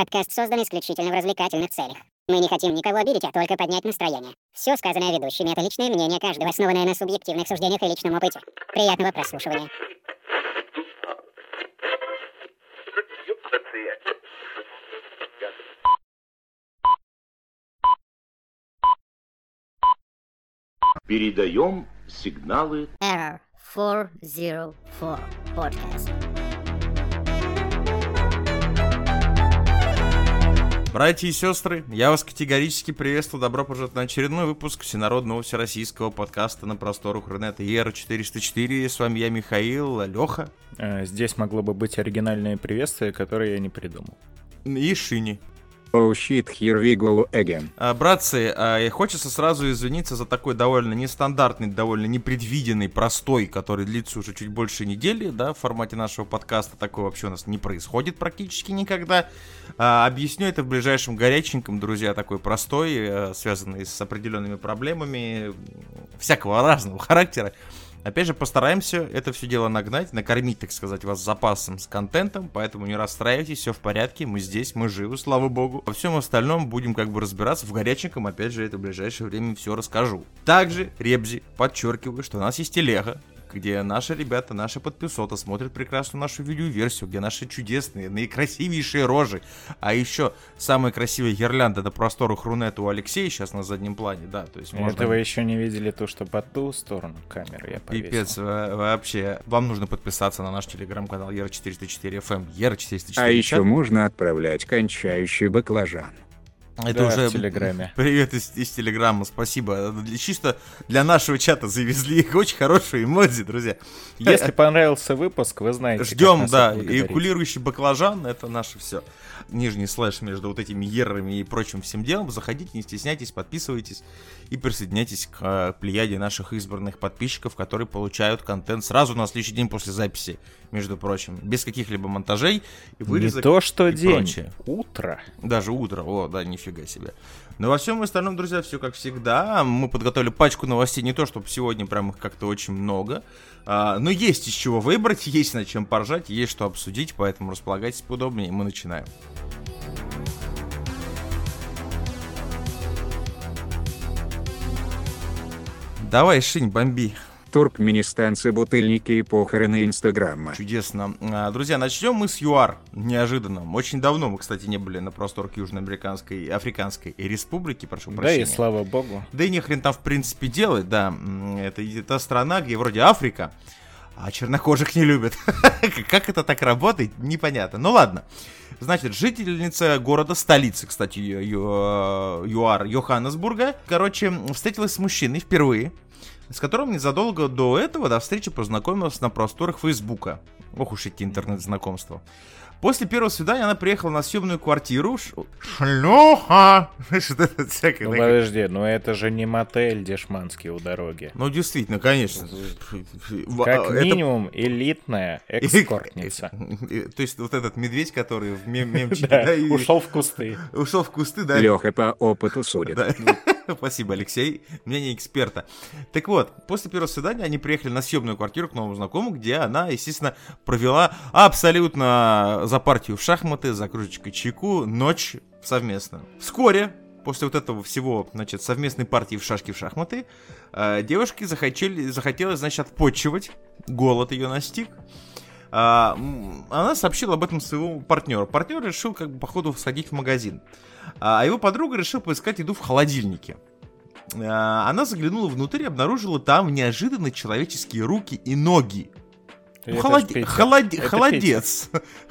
Подкаст создан исключительно в развлекательных целях. Мы не хотим никого обидеть, а только поднять настроение. Все сказанное ведущими — это личное мнение каждого, основанное на субъективных суждениях и личном опыте. Приятного прослушивания. Передаем сигналы Error 404 Podcast. Братья и сестры, я вас категорически приветствую. Добро пожаловать на очередной выпуск всенародного всероссийского подкаста на просторах Рунета ЕР-404. С вами я, Михаил, Леха. Э, Здесь могло бы быть оригинальное приветствие, которое я не придумал. И Шини. Oh shit, here. А, братцы, а, хочется сразу извиниться за такой довольно нестандартный, довольно непредвиденный, простой, который длится уже чуть больше недели, да, в формате нашего подкаста. Такое вообще у нас не происходит практически никогда. А, объясню это в ближайшем горяченьком, друзья, такой простой, э, связанный с определенными проблемами всякого разного характера. Опять же, постараемся это все дело нагнать, накормить, так сказать, вас запасом с контентом, поэтому не расстраивайтесь, все в порядке, мы здесь, мы живы, слава богу. Во всем остальном будем как бы разбираться в горяченьком, опять же, это в ближайшее время все расскажу. Также, Ребзи, подчеркиваю, что у нас есть телега, где наши ребята, наши подписоты смотрят прекрасную нашу видеоверсию, где наши чудесные, наикрасивейшие рожи, а еще самая красивая гирлянда на просторах Рунета у Алексея сейчас на заднем плане, да, то есть можно... Это вы еще не видели то, что по ту сторону камеры я повесил. Пипец, во- вообще. Вам нужно подписаться на наш телеграм-канал ER404FM, ER404 А еще можно отправлять кончающий баклажан. Это Да, уже в Телеграме. Привет из, из Телеграма, спасибо. Для- чисто для нашего чата завезли их очень хорошие эмодзи, друзья. Если понравился выпуск, вы знаете, Ждем, да, эякулирующий баклажан, это наше все. Нижний слэш между вот этими ерами и прочим всем делом. Заходите, не стесняйтесь, подписывайтесь и присоединяйтесь к э, плеяде наших избранных подписчиков, которые получают контент сразу на следующий день после записи, между прочим, без каких-либо монтажей и Не вырезок. то, что и день, прочее. утро. Даже утро, о, да, нифига себе. Но во всем остальном, друзья, все как всегда. Мы подготовили пачку новостей, не то, чтобы сегодня прям их как-то очень много. а, но есть из чего выбрать, есть над чем поржать, есть что обсудить, поэтому располагайтесь поудобнее, мы начинаем. Давай, Шинь, бомби. Туркменистанцы, бутыльники и похороны Инстаграма. Чудесно. А, Друзья, начнем мы с ЮАР. Неожиданно. Очень давно мы, кстати, не были на просторах Южноамериканской, Африканской республики, прошу Да прощения. и слава богу. Да и не хрен там в принципе делать, да. Это та страна, где вроде Африка, а чернокожих не любят. Как это так работает, непонятно. Ну ладно. Значит, жительница города, столицы, кстати, Ю- ЮАР, Йоханнесбурга, короче, встретилась с мужчиной впервые, с которым незадолго до этого, до встречи, познакомилась на просторах Фейсбука. Ох уж эти интернет-знакомства. После первого свидания она приехала на съемную квартиру. Ш- Шлюха! Что это всякое Ну подожди, но это же не мотель дешманский у дороги. Ну, действительно, конечно. Как это- минимум элитная эскортница. Э, То есть вот этот медведь, который в мем- мемчике, ушел в кусты. ушел в кусты, да. Леха по опыту судит. Спасибо, Алексей. Мнение эксперта. Так вот, после первого свидания они приехали на съемную квартиру к новому знакомому, где она, естественно, провела абсолютно за партию в шахматы, за кружечкой чайку, ночь совместно. Вскоре, после вот этого всего, значит, совместной партии в шашки в шахматы, э, девушке захотели, захотелось, значит, отпочивать. Голод ее настиг. А, она сообщила об этом своему партнеру. Партнер решил, как бы, походу, сходить в магазин. А его подруга решила поискать еду в холодильнике. А, Она заглянула внутрь и обнаружила там неожиданно человеческие руки и ноги. Ну, Это Холодец.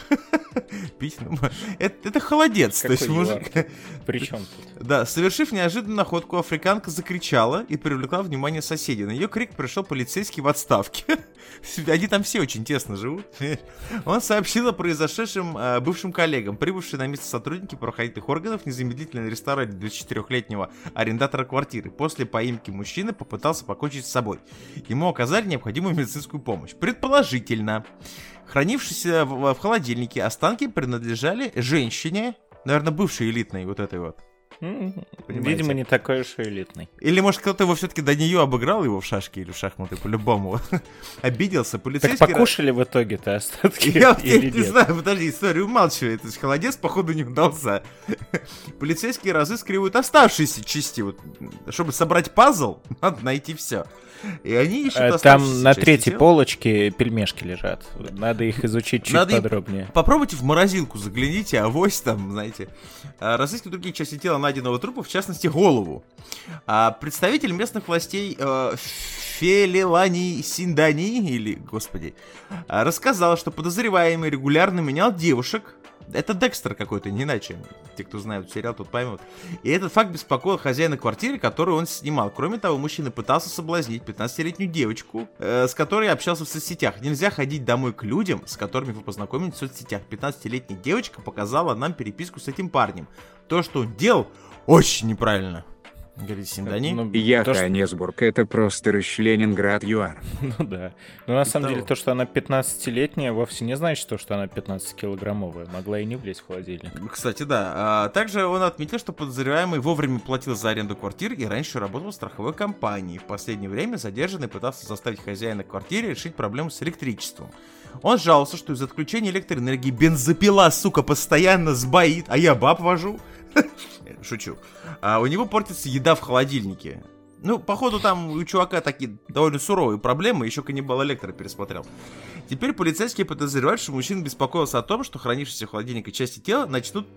Это это холодец. То есть Какой мужик... ЮАР? При чем тут? Да, совершив неожиданную находку, африканка закричала и привлекла внимание соседей. На ее крик пришел полицейский в отставке. Они там все очень тесно живут. Он сообщил о произошедшем э, бывшим коллегам. Прибывшие на место сотрудники правоохранительных органов незамедлительно арестовали 24-летнего арендатора квартиры. После поимки мужчины попытался покончить с собой. Ему оказали необходимую медицинскую помощь. Предположительно, хранившиеся в, в холодильнике останки принадлежали женщине, наверное, бывшей элитной вот этой вот М, Понимаете? Видимо, не такой уж и элитный. Или, может, кто-то его все-таки до нее обыграл его в шашки или в шахматы, по-любому. Обиделся, Так полицейский... покушали в итоге-то остатки Я или не нет? знаю, подожди, история умалчивает. То есть холодец, походу, не удался. Полицейские разыскивают оставшиеся части. Вот, чтобы собрать пазл, надо найти все. И они ищут Э, Там на третьей тела. полочке пельмешки лежат. Надо их изучить чуть Надо подробнее. Попробуйте в морозилку загляните, авось там, знаете. А, Разыскивают другие части тела найденного трупа, в частности, голову. А представитель местных властей э, Фелилани Синдани, или, господи, а, рассказал, что подозреваемый регулярно менял девушек. Это Декстер какой-то, не иначе. Те, кто знают сериал, тут поймут. И этот факт беспокоил хозяина квартиры, которую он снимал. Кроме того, мужчина пытался соблазнить 15-летнюю девочку, э, с которой общался в соцсетях. Нельзя ходить домой к людям, с которыми вы познакомились в соцсетях. 15-летняя девочка показала нам переписку с этим парнем. То, что он делал, очень неправильно. Говорит Синдани. Ну, Я то, что- Ханесбург, это просто Ленинград ЮАР. Ну да. Но на самом деле то, что она 15-летняя, вовсе не значит, то, что она 15-килограммовая. Могла и не влезть в холодильник. Кстати, да. А, также он отметил, что подозреваемый вовремя платил за аренду квартиры и раньше работал в страховой компании. В последнее время задержанный пытался заставить хозяина квартиры решить проблему с электричеством. Он жаловался, что из-за отключения электроэнергии бензопила, сука, постоянно сбоит, а я баб вожу. Шучу. А у него портится еда в холодильнике. Ну, походу, там у чувака такие довольно суровые проблемы, еще каннибал Электро пересмотрел. Теперь полицейские подозревают, что мужчина беспокоился о том, что хранившиеся в холодильнике части тела начнут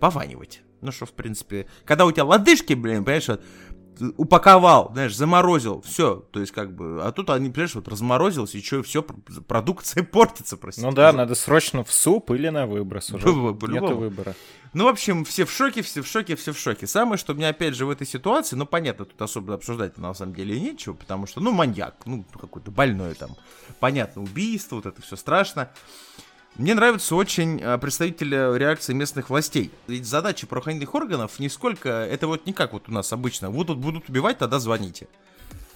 пованивать. Ну что, в принципе, когда у тебя лодыжки, блин, понимаешь, вот, упаковал, знаешь, заморозил, все, то есть как бы, а тут они, понимаешь, вот разморозилось, и что, все, продукция портится, простите. Ну да, надо срочно в суп или на выброс уже. Нету по-любому. выбора. Ну, в общем, все в шоке, все в шоке, все в шоке. Самое, что мне, опять же, в этой ситуации, ну, понятно, тут особо обсуждать на самом деле нечего, потому что, ну, маньяк, ну, какой-то больной там. Понятно, убийство, вот это все страшно. Мне нравится очень а, представителя реакции местных властей. Ведь задача правоохранительных органов не сколько, это вот не как вот у нас обычно, вот тут будут убивать, тогда звоните.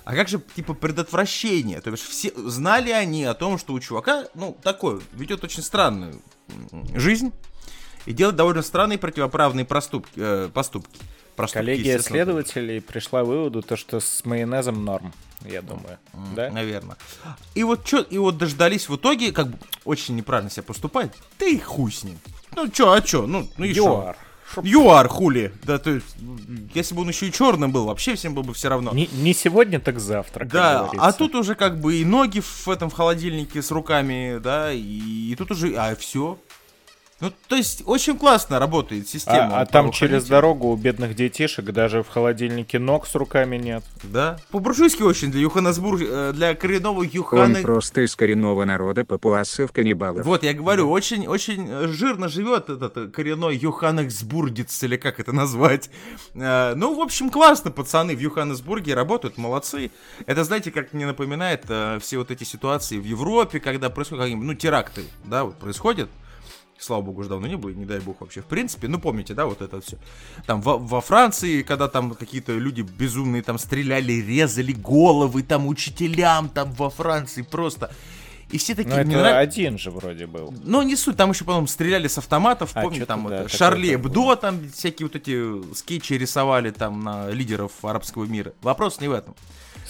А как же, типа, предотвращение? То есть все знали они о том, что у чувака, ну, такой, ведет очень странную жизнь и делает довольно странные противоправные проступки, э, поступки. Проступки, Коллегия естественно, следователей пришла к выводу, то, что с майонезом норм, я думаю. М, Да? Наверное. И вот чё, и вот дождались в итоге, как бы очень неправильно себя поступает. Да и хуй с ним. Ну чё, а чё? Ну, ну и? ЮАР. ЮАР, хули. Да, то есть, м, если бы он еще и черным был, вообще всем было бы все равно. Не, не сегодня, так завтра, Да, а тут уже как бы и ноги в этом в холодильнике с руками, да, и, и тут уже, а все. Ну, то есть, очень классно работает система. А, а там через дорогу у бедных детишек даже в холодильнике ног с руками нет. Да. По-буржуйски очень для Юханасбург, э, для коренного Он Юхана... просто из коренного народа папуасов каннибалов. Вот, я говорю, очень, очень э, жирно живет этот э, коренной Йоханнесбургец, или как это назвать. Ну, в общем, классно, пацаны в Йоханнесбурге работают, молодцы. Это, знаете, как мне напоминает все вот эти ситуации в Европе, когда происходят какие-нибудь, ну, теракты, да, вот происходят. Слава богу, уже давно не было, не дай бог вообще. В принципе, ну помните, да, вот это все. Там во, во Франции, когда там какие-то люди безумные там стреляли, резали головы там учителям там во Франции просто. И все такие, Ну, «Мне это нрав- один же вроде был. ну, не суть, там еще потом стреляли с автоматов, А, помню, там да, это, Шарли Эбдо, там всякие вот эти скетчи рисовали там на лидеров арабского мира. Вопрос не в этом.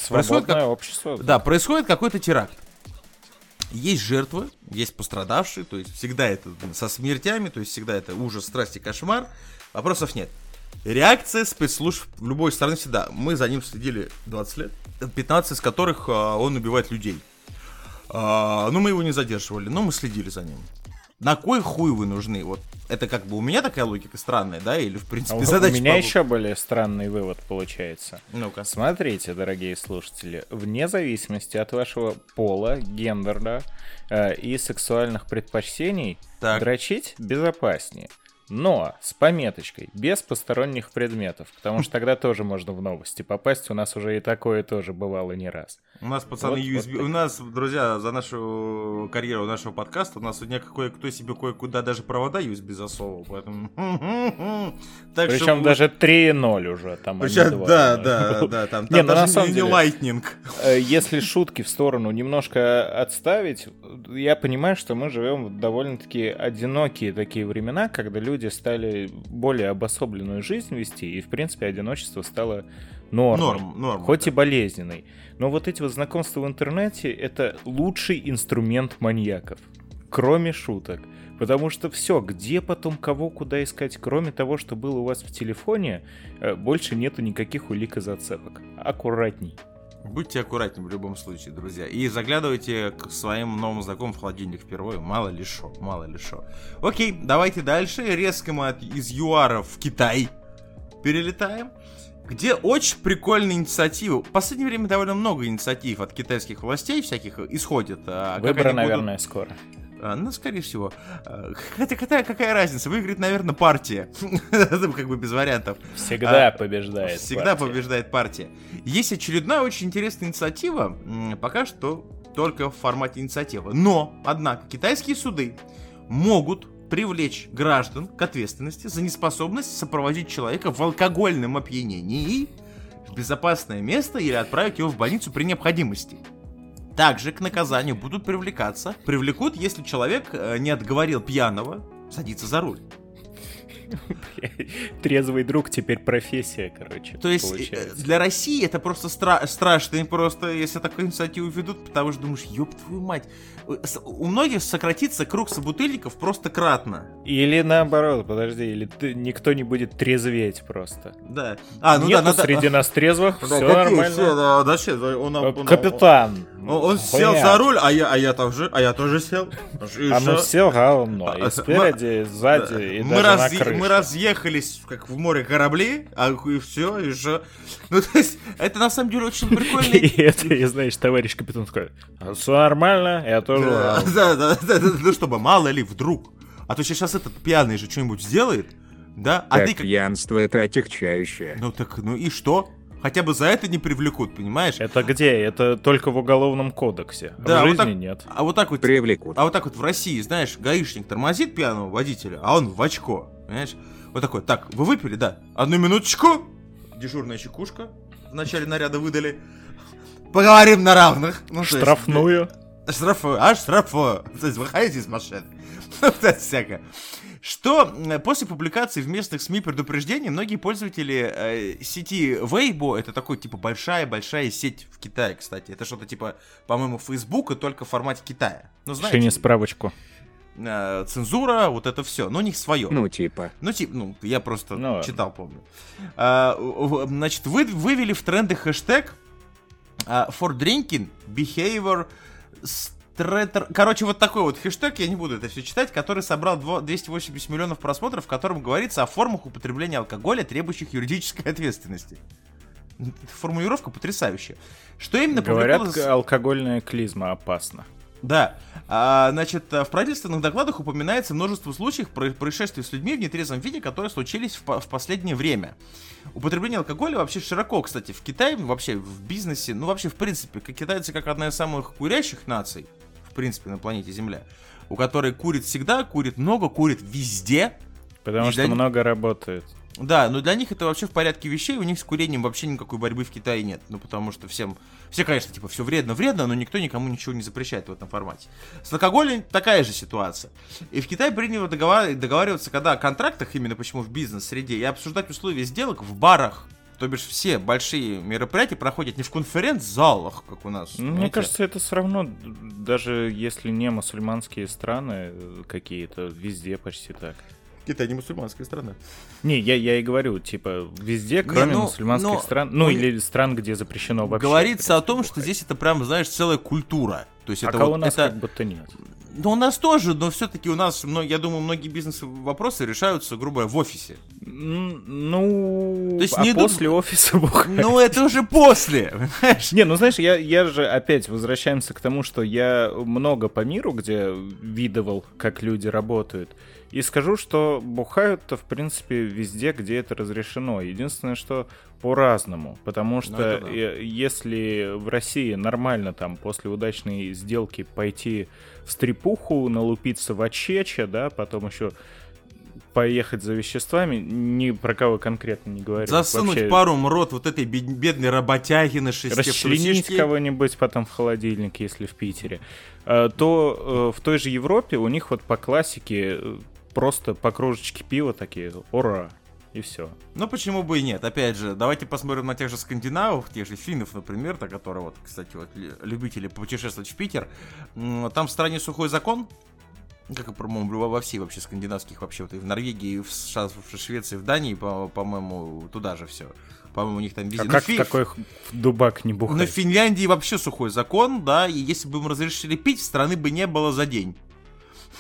Происходит Свободное общество. Да, происходит какой-то теракт. Есть жертвы, есть пострадавшие, то есть всегда это со смертями, то есть всегда это ужас, страсть и кошмар. Вопросов нет. Реакция спецслужб любой стороне всегда. Мы за ним следили 20 лет, 15 из которых а, он убивает людей. А, ну, мы его не задерживали, но мы следили за ним. На кой хуй вы нужны? Вот это как бы у меня такая логика странная, да? Или в А принципе у, у задача меня по- еще более странный вывод получается. Ну-ка. Смотрите, дорогие слушатели, вне зависимости от вашего пола, гендера э, и сексуальных предпочтений, Так. дрочить безопаснее. Но с пометочкой, без посторонних предметов, потому что тогда тоже можно в новости попасть. У нас уже и такое тоже бывало не раз. У нас, пацаны, Вот- вот USB... так. у нас, друзья, за нашу карьеру нашего подкаста, у нас сегодня кое-кто себе кое-куда даже провода USB засовывал, поэтому... Так что Причем вы- даже 3.0 уже там. не Причем, 2.0. да, да, да, там, Не, там ну, на даже самом не деле- Lightning. Э, Если шутки в сторону немножко отставить, я понимаю, что мы живем в довольно-таки одинокие такие времена, когда люди стали более обособленную жизнь вести, и, в принципе, одиночество стало нормой. Норм, норм. Хоть и болезненной. Но вот эти вот знакомства в интернете — это лучший инструмент маньяков. Кроме шуток. Потому что все, где потом кого куда искать, кроме того, что было у вас в телефоне, э, больше нету никаких улик и зацепок. Аккуратней. Будьте аккуратнее в любом случае, друзья. И заглядывайте к своим новым знакомым в холодильник впервые. Мало ли шо, мало ли шо. Окей, давайте дальше. Резко мы от, из ЮАРа в Китай перелетаем. Где очень прикольные инициативы. В последнее время довольно много инициатив от китайских властей всяких исходит. А Выборы, будут- наверное, скоро. А, Ну, скорее всего. А, Хотя какая, какая разница? Выиграет, наверное, партия. Как бы без вариантов. Всегда А, побеждает. Всегда партия. побеждает партия. Есть очередная очень интересная инициатива, пока что только в формате инициативы. Но, однако, китайские суды могут привлечь граждан к ответственности за неспособность сопроводить человека в алкогольном опьянении в безопасное место или отправить его в больницу при необходимости. Также к наказанию будут привлекаться, привлекут, если человек э, не отговорил пьяного садиться за руль. Трезвый друг теперь профессия, короче. То есть э, получается. для России это просто стра- страшно, и просто если такую инициативу ведут, потому что думаешь, ёб твою мать. Э, У многих сократится круг собутыльников просто кратно. Или наоборот, подожди, или ты- никто не будет трезветь просто. Да. А, ну Нету да, надо... среди нас трезвых, Да, все какие нормально. все, да, да, он, он- он- Капитан. Он, он сел за руль, а я, а я тоже, а я тоже сел. И А ну шо? все говно. А, И спереди, и сзади, и мы, даже на крыше. Мы разъехались, как в море корабли, а и все, и что? Ну, то есть, это на самом деле очень прикольно. И это, и знаешь, товарищ капитан такой, все нормально, я тоже Да, говно». да, да, да, да, ну чтобы, мало ли, вдруг. А то сейчас этот пьяный же что-нибудь сделает, да? А ты как... пьянство это отягчающее. Ну так, ну и что? Хотя бы за это не привлекут, понимаешь? Это где? Это только в уголовном кодексе. Да, в вот жизни так- нет. А вот так вот... Привлекут. А вот так вот в России, знаешь, гаишник тормозит пьяного водителя, а он в очко, понимаешь? Вот такой, так, вы выпили, да? Одну минуточку. Дежурная чекушка в начале наряда выдали. Поговорим на равных. Ну, то есть, Штрафную. Штрафую, а штрафую. То есть выходите из машины. Вот это всякое. Что э, после публикации в местных СМИ предупреждений многие пользователи э, сети Weibo, это такой типа большая-большая сеть в Китае, кстати. Это что-то типа, по-моему, Facebook, и в формате Китая. Ну, знаете, Шини справочку. Э, цензура, вот это все. Но у них свое. Ну, типа. Ну, типа, ну, я просто Ну, читал, помню. А, значит, вы, вывели в тренды хэштег а, for drinking behavior Стретер... Короче, вот такой вот хэштег, я не буду это все читать, который собрал дво- 280 миллионов просмотров, в котором говорится о формах употребления алкоголя, требующих юридической ответственности. Формулировка потрясающая. Что именно Говорят, повлекло алкогольная клизма опасна. да. А, значит, в правительственных докладах упоминается множество случаев про- происшествий с людьми в нетрезвом виде, которые случились в, по- в последнее время. Употребление алкоголя вообще широко, кстати, в Китае, вообще в бизнесе, ну вообще в принципе, как китайцы как одна из самых курящих наций, в принципе, на планете Земля, у которой курит всегда, курит много, курит везде. Потому И что для- много работает. Да, но для них это вообще в порядке вещей, у них с курением вообще никакой борьбы в Китае нет. Ну, потому что всем, все, конечно, типа, все вредно, вредно, но никто никому ничего не запрещает в этом формате. С алкоголем такая же ситуация. И в Китае принято договар- договариваться, когда о контрактах, именно почему в бизнес-среде, и обсуждать условия сделок в барах. То бишь все большие мероприятия проходят не в конференц-залах, как у нас. Ну, Мне кажется, это все равно, даже если не мусульманские страны э, какие-то, везде почти так. Китай не мусульманская страна. Не, я, я и говорю, типа, везде, кроме ну, мусульманских но- стран, ну ну, или стран, где запрещено вообще. Говорится о том, что здесь это прям, знаешь, целая культура. То есть А это кого вот у нас это... как будто нет. Ну, у нас тоже, но все-таки у нас, мно- я думаю, многие бизнес-вопросы решаются, грубо говоря, в офисе. Ну, То есть а не после офиса бухать. Ну, это уже после, понимаешь? Не, ну знаешь, я, я же опять возвращаемся к тому, что я много по миру, где видывал, как люди работают. И скажу, что бухают-то, в принципе, везде, где это разрешено. Единственное, что по-разному. Потому Ну, что да. если в России нормально там после удачной сделки пойти в стрипуху, налупиться в очече, да, потом еще поехать за веществами, ни про кого конкретно не говорю. Засунуть Вообще пару в рот вот этой бед- бедной работяги на шесте расчленить кого-нибудь потом в холодильнике, если в Питере, э, то э, в той же Европе у них вот по классике э, просто по кружечке пива такие «Ура!» и все. Ну почему бы и нет? Опять же, давайте посмотрим на тех же скандинавов, тех же финнов, например, то, которые вот, кстати, вот лю- любители путешествовать в Питер. Там в стране сухой закон, как и, по-моему, во- всей вообще скандинавских вообще, вот и в Норвегии, и в, США, в Швеции, в Дании, по- по-моему, туда же все. По-моему, у них там везде. А Ну, как Фи- такой дубак не Но в бухает? Финляндии вообще сухой закон, да, и если бы им разрешили пить, страны бы не было за день.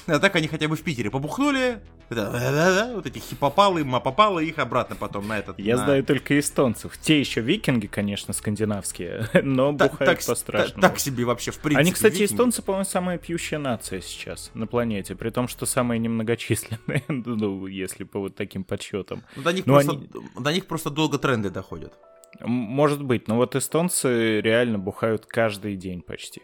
А так они хотя бы в Питере побухнули, вот эти хипопалы, мапопалы, их обратно потом на этот... Я на- знаю только эстонцев. Те еще викинги, конечно, скандинавские, но Та- бухают так, по-страшному. та- так себе вообще, в принципе. Они, кстати, викинги. эстонцы, по-моему, самая пьющая нация сейчас на планете, при том, что самая немногочисленная, ну, если по вот таким подсчетам. Ну, До них, просто, они- до них просто долго тренды доходят. Может быть, но вот эстонцы реально бухают каждый день почти.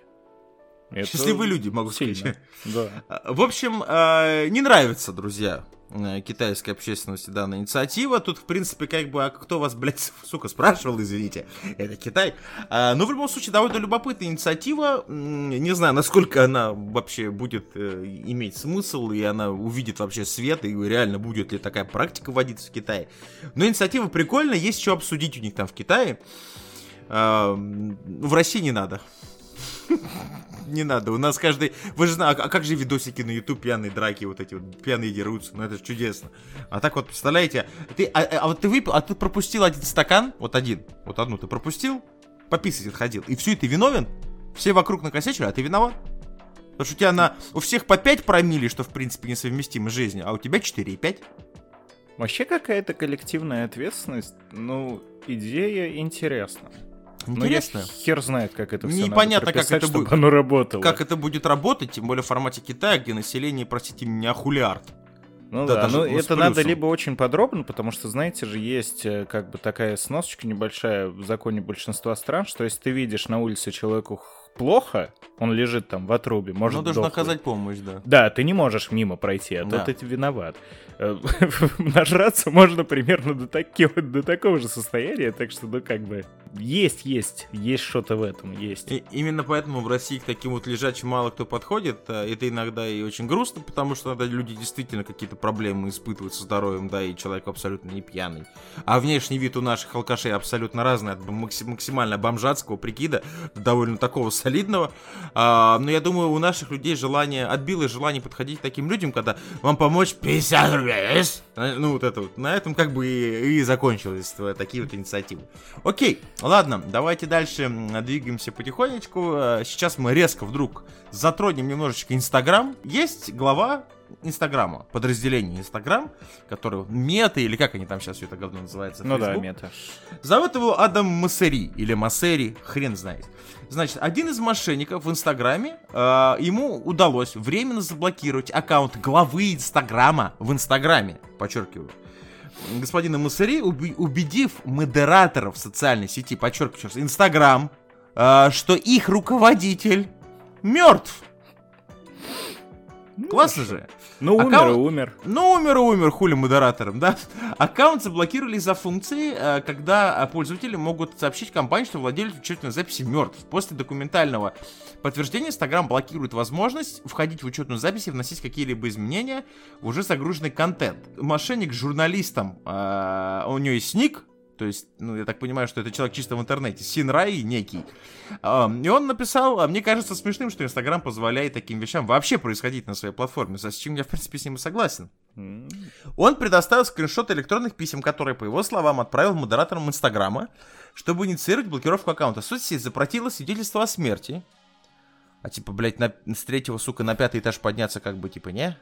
Это Счастливые люди, могу сильно. сказать. Да. В общем, а, не нравится, друзья, э, китайской общественности данная инициатива. Тут, в принципе, как бы, а кто вас, блядь, сука, спрашивал, извините, это Китай. А, Но в любом случае, довольно любопытная инициатива. Не знаю, насколько она вообще будет э, иметь смысл, и она увидит вообще свет, и реально будет ли такая практика вводиться в Китае. Но инициатива прикольная, есть что обсудить у них там в Китае. А, В России не надо. Не надо, у нас каждый... Вы же знаете, а как же видосики на YouTube, пьяные драки, вот эти вот, пьяные дерутся, ну это же чудесно. А так вот, представляете, ты, а, а вот ты выпил, а ты пропустил один стакан, вот один, вот одну ты пропустил, пописать отходил, и все, и ты виновен? Все вокруг накосячили, а ты виноват? Потому что у тебя на... У всех по 5 промили, что в принципе несовместимо с жизнью, а у тебя 4,5. Вообще какая-то коллективная ответственность, ну, идея интересна. Интересно. Но я хер знает, как это все Непонятно, как это будет- оно работало. Как это будет работать, тем более в формате Китая, где население, простите меня, хулиард. Ну Да, да, даже ну с это надо либо очень подробно, потому что, знаете же, есть э, как бы такая сносочка небольшая в законе большинства стран, что если ты видишь на улице человеку плохо, он лежит там в отрубе, может Ну, должен дохлый. оказать помощь, да. Да, ты не можешь мимо пройти, а Да. то ты виноват. Нажраться можно примерно до, таки- до такого же состояния, так что, ну, как бы, есть, есть, есть что-то в этом, есть. И именно поэтому в России к таким вот лежачим мало кто подходит. А Это иногда и очень грустно, потому что иногда люди действительно какие-то проблемы испытывают со здоровьем, да, и человек абсолютно не пьяный. А внешний вид у наших алкашей абсолютно разный, от макси- максимально бомжатского прикида до довольно такого солидного. А, но я думаю, у наших людей желание, отбилось желание подходить к таким людям, когда вам помочь 50 А, Ну, вот это вот. На этом как бы и, и закончились такие вот инициативы. Окей, ладно, давайте дальше двигаемся потихонечку. Э, Сейчас мы резко вдруг затронем немножечко Инстаграм. Есть глава Инстаграма, подразделение Инстаграм, который мета, или как они там сейчас все это говно называется? Ну да, Facebook. мета. Зовут его Адам Массери или Массери, хрен знает. Значит, один из мошенников в Инстаграме, э, ему удалось временно заблокировать аккаунт главы Инстаграма в Инстаграме, подчеркиваю. Господина уби- убедив модераторов социальной сети, подчеркиваю сейчас, Инстаграм, э, что их руководитель мертв. Классно же. Ну, умер Аккаунт- и умер. Ну, умер и умер, хули модератором, да? Аккаунт заблокировали из-за функции, э, когда э, пользователи могут сообщить компании, что владелец учетной записи мертв. После документального подтверждения Instagram блокирует возможность входить в учетную запись и вносить какие-либо изменения в уже загруженный контент. Мошенник с журналистом, э, у него есть ник, то есть, ну, я так понимаю, что это человек чисто в интернете, Синрай некий. И он написал, а мне кажется смешным, что Инстаграм позволяет таким вещам вообще происходить на своей платформе, с чем я, в принципе, с ним и согласен. Он предоставил скриншот электронных писем, которые, по его словам, отправил модераторам Инстаграма, чтобы инициировать блокировку аккаунта. Соцсеть запротила свидетельство о смерти. А типа, блядь, на, с третьего, сука, на пятый этаж подняться как бы, типа, не?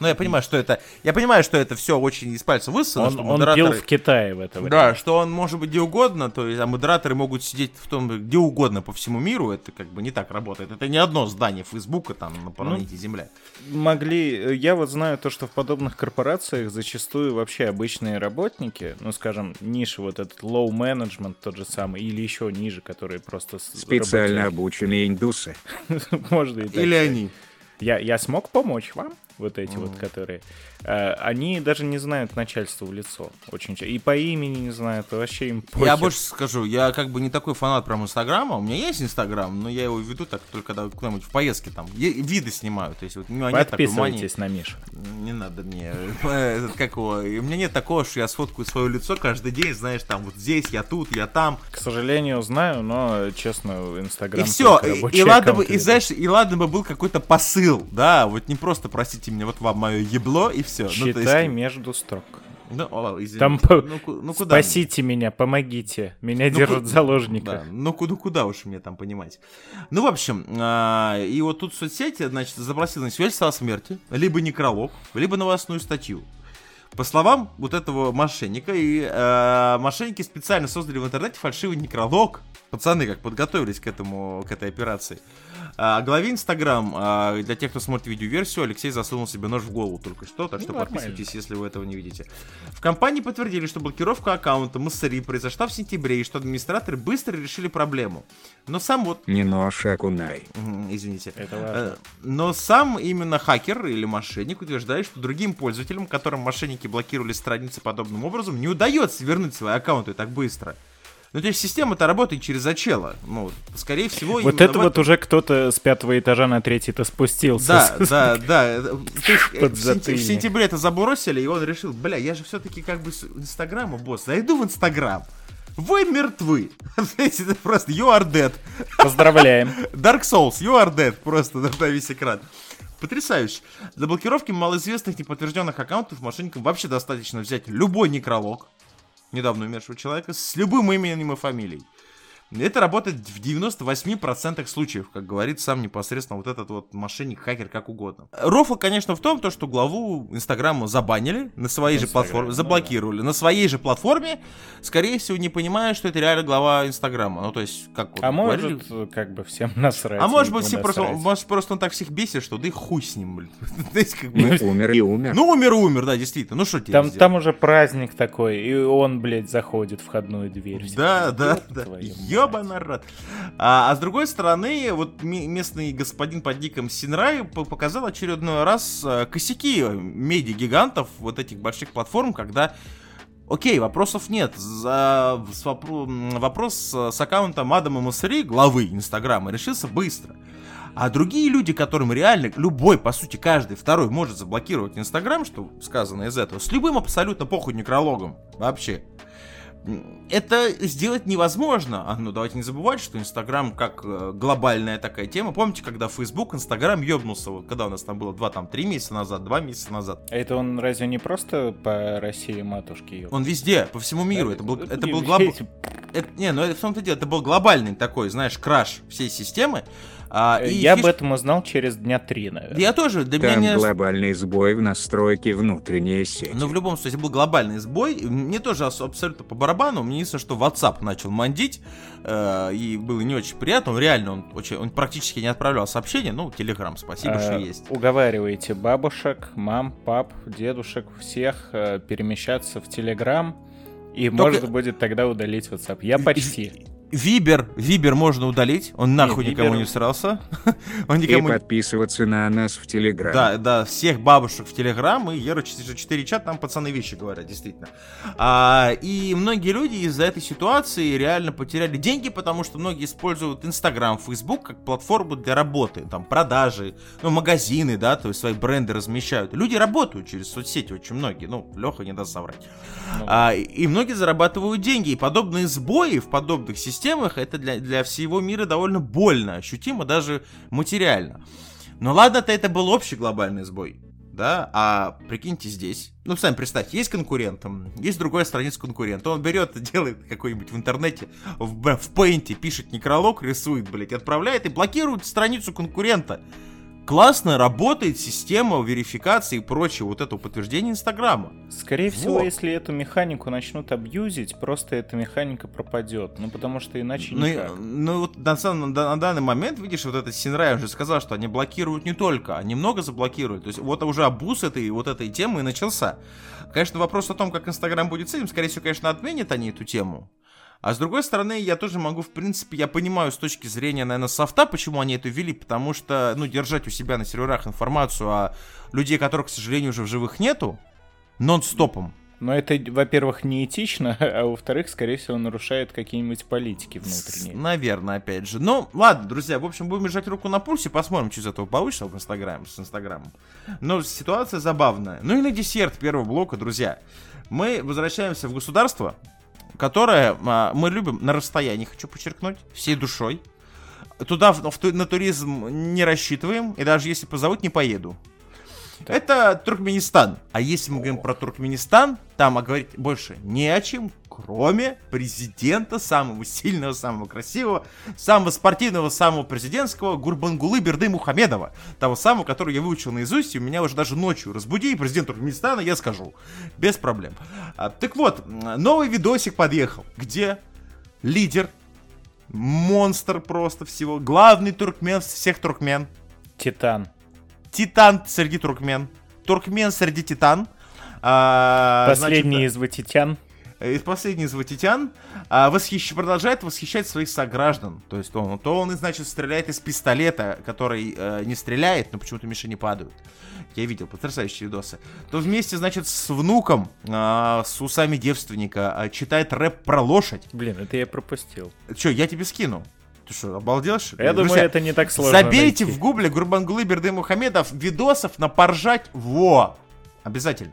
Ну, я понимаю, что это... Я понимаю, что это все очень из пальца высосано, Он, что он модераторы... пил в Китае в это время. Да, что он может быть где угодно, то есть, а модераторы могут сидеть в том, где угодно по всему миру, это как бы не так работает. Это не одно здание Фейсбука там на планете Земля. Могли... э, Я вот знаю то, что в подобных корпорациях зачастую вообще обычные работники, ну, скажем, ниши, вот этот low management тот же самый, или еще ниже, которые просто... Специально работают. обученные индусы. Можно и так Или они. Я, я смог помочь вам, вот эти вот, которые... э, они даже не знают начальство в лицо. Очень часто. И по имени не знают, и вообще им Я похер. больше скажу, я как бы не такой фанат прям Инстаграма. У меня есть Инстаграм, но я его веду так только когда куда-нибудь в поездке там. виды снимаю. То есть вот у меня нет такой мании. Подписывайтесь на Мишу. Не надо мне. Этот, как его, и у меня нет такого, что я сфоткаю свое лицо каждый день, знаешь, там вот здесь, я тут, я там. К сожалению, знаю, но, честно, Инстаграм... И все, и, и ладно бы, и знаешь, и ладно бы был какой-то посыл, да, вот не просто простите меня, вот вам мое ебло и все. Читай между строк. Ну, о, извините. Там по- ну, ну, куда? мне? Спасите меня, помогите. Меня Ну, держат ку- в заложниках. Да, ну куда, куда уж мне там понимать. Ну, в общем, а, и вот тут в соцсети, значит, запросил на свидетельство о смерти, либо некролог, либо новостную статью. По словам вот этого мошенника, и э, мошенники специально создали в интернете фальшивый некролог. Пацаны как подготовились к этому, к этой операции. А, главе Инстаграм, а, для тех, кто смотрит видеоверсию, Алексей засунул себе нож в голову только что, так Ну, что нормально. подписывайтесь, если вы этого не видите. В компании подтвердили, что блокировка аккаунта Массари произошла в сентябре, и что администраторы быстро решили проблему. Но сам вот... Не нож, а кунай. Извините. Это важно. Э, Но сам именно хакер или мошенник утверждает, что другим пользователям, которым мошенники блокировали страницы подобным образом, не удается вернуть свои аккаунты так быстро. Ну, то есть система-то работает через зачело. Ну, скорее всего... Вот это вот уже кто-то с пятого этажа на третий-то спустился. Да, да, да. То есть, э, в, сентябре это забросили, и он решил, бля, я же все-таки как бы с Инстаграма, босс, зайду в Инстаграм. Вы мертвы. Это просто you are dead. Поздравляем. Dark Souls, you are dead. Просто на весь экран. Потрясающе. Для блокировки малоизвестных неподтвержденных аккаунтов мошенникам вообще достаточно взять любой некролог недавно умершего человека с любым именем и фамилией. Это работает в 98% случаев, как говорит сам непосредственно вот этот вот мошенник, хакер, как угодно. Рофл, конечно, в том, то, что главу Инстаграма забанили на своей же Инстаграм, платформе, ну заблокировали. На своей же платформе, скорее всего, не понимая, что это реально глава Инстаграма. Ну, то есть, как вот А говорили- может, как бы всем насрать. а может быть, ему все просто, может, просто он так всех бесит, что да и хуй с ним, блин. Как Ну, умер и умер. Ну, умер, умер, да, действительно. Ну, что тебе Там, там уже праздник такой, и он, блядь, заходит в входную дверь. Да, да, да. Ёбаный рот. А, а с другой стороны, вот местный господин под ником Синрай показал очередной раз э, косяки медиа-гигантов вот этих больших платформ, когда Окей, вопросов нет. За, с вопро- вопрос с аккаунтом Адама Массери, главы Инстаграма, решился быстро. А другие люди, которым реально любой, по сути, каждый второй может заблокировать Инстаграм, что сказано из этого, с любым абсолютно похуй некрологом вообще. Это сделать невозможно. А, ну, давайте не забывать, что Инстаграм как э, глобальная такая тема. Помните, когда Facebook, Инстаграм ёбнулся, вот когда у нас там было 2, там, 3 месяца назад, 2 месяца назад. А это он разве не просто по России матушки ёб? Он везде, по всему миру. Это был, это был Не, глоб- эти- это- не, ну это в том-то дело, это был глобальный такой, знаешь, краш всей системы. А, и Я фиш- об этом узнал через дня три, наверное. Я тоже, для меня Там не... глобальный сбой в настройке внутренней сети. Но в любом случае был глобальный сбой. Мне тоже абсолютно по барабану. Мне единственное, что WhatsApp начал мандить. э, и было не очень приятно. Он реально, он, очень, он практически не отправлял сообщения. Ну, Telegram, спасибо, А, что есть. Уговариваете бабушек, мам, пап, дедушек, всех э, перемещаться в Телеграм. И Только- можно будет тогда удалить WhatsApp. Я почти. Вибер, Вибер можно удалить. Он нахуй Не, никому Вибер- не всрался. Он И никому... подписываться на нас в Телеграм. Да, да, всех бабушек в Телеграм и Ера 4 чат, там пацаны вещи говорят, действительно. А, и многие люди из-за этой ситуации реально потеряли деньги, потому что многие используют Инстаграм, Фейсбук как платформу для работы, там продажи, ну, магазины, да, то есть свои бренды размещают. Люди работают через соцсети, очень многие, ну, Леха не даст соврать. Ну, А, и- и многие зарабатывают деньги. И подобные сбои в подобных системах это для, для всего мира довольно больно, ощутимо даже материально. Но ладно-то это был общий глобальный сбой. Да, а прикиньте здесь. Ну, сами представьте, есть конкурент, есть другая страница конкурента. Он берет делает какой-нибудь в интернете, в, в пейнте, пишет некролог, рисует, блядь, отправляет и блокирует страницу конкурента. Классно работает система верификации и прочего, вот этого подтверждения Инстаграма. Скорее всего, Вот. если эту механику начнут абьюзить, просто эта механика пропадет. Ну, потому что иначе Ну, никак. ну вот на, на, на данный момент, видишь, вот этот Синрай уже сказал, что они блокируют не только, они много заблокируют. То есть вот уже обуз этой вот этой темы и начался. Конечно, вопрос о том, как Инстаграм будет с этим, скорее всего, конечно, отменят они эту тему. А с другой стороны, я тоже могу, в принципе, я понимаю с точки зрения, наверное, софта, почему они это ввели, потому что, ну, держать у себя на серверах информацию о людей, которых, к сожалению, уже в живых нету, нон-стопом. Но это, во-первых, неэтично, а во-вторых, скорее всего, нарушает какие-нибудь политики внутренние. Наверное, опять же. Ну, ладно, друзья, в общем, будем держать руку на пульсе, посмотрим, что из этого получится в Инстаграме, с Инстаграмом. Но ситуация забавная. Ну и на десерт первого блока, друзья. Мы возвращаемся в государство, которое а, мы любим на расстоянии, хочу подчеркнуть, всей душой. Туда в- в на туризм не рассчитываем, и даже если позовут, не поеду. Это Туркменистан. А если мы говорим про Туркменистан, там а говорить больше не о чем, кроме президента, самого сильного, самого красивого, самого спортивного, самого президентского Гурбангулы Берды Мухамедова. Того самого, который я выучил наизусть, и у меня уже даже ночью разбуди, президент Туркменистана, я скажу. Без проблем. А, так вот, новый видосик подъехал, где лидер, монстр просто всего, главный туркмен всех туркмен, Титан. Титан среди туркмен. Туркмен среди титан. А, Последний значит, из ватитян. Э, из последний из ватитян а, восхищ- продолжает восхищать своих сограждан. То есть он, то он, значит, стреляет из пистолета, который э, не стреляет, но почему-то мишени падают. Я видел потрясающие видосы. То вместе, значит, с внуком, а, с усами девственника, а, читает рэп про лошадь. Блин, это я пропустил. Че, я тебе скину. Ты что, обалдел, что? Я думаю, Друзья, это не так сложно Забейте найти. в гугле Гурбангулы Берды Мухамедов видосов на поржать. Во! Обязательно.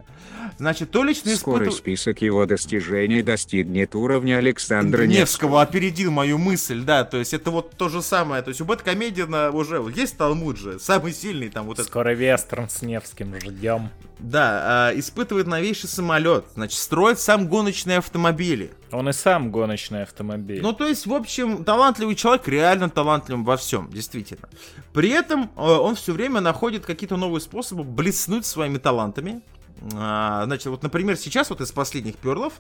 Значит, то лично Скоро испытыв- список его достижений достигнет уровня Александра Невского. Невского опередил мою мысль, да, то есть это вот то же самое, то есть у Бэткомедиана уже есть Талмуд же, самый сильный там вот этот, Скоро вестерн с Невским ждем. да, а, испытывает новейший самолет, значит, строит сам гоночные автомобили. Он и сам гоночный автомобиль. Ну, то есть, в общем, талантливый человек, реально талантливым во всем, действительно. При этом э, он все время находит какие-то новые способы блеснуть своими талантами. А, значит, вот, например, сейчас вот из последних перлов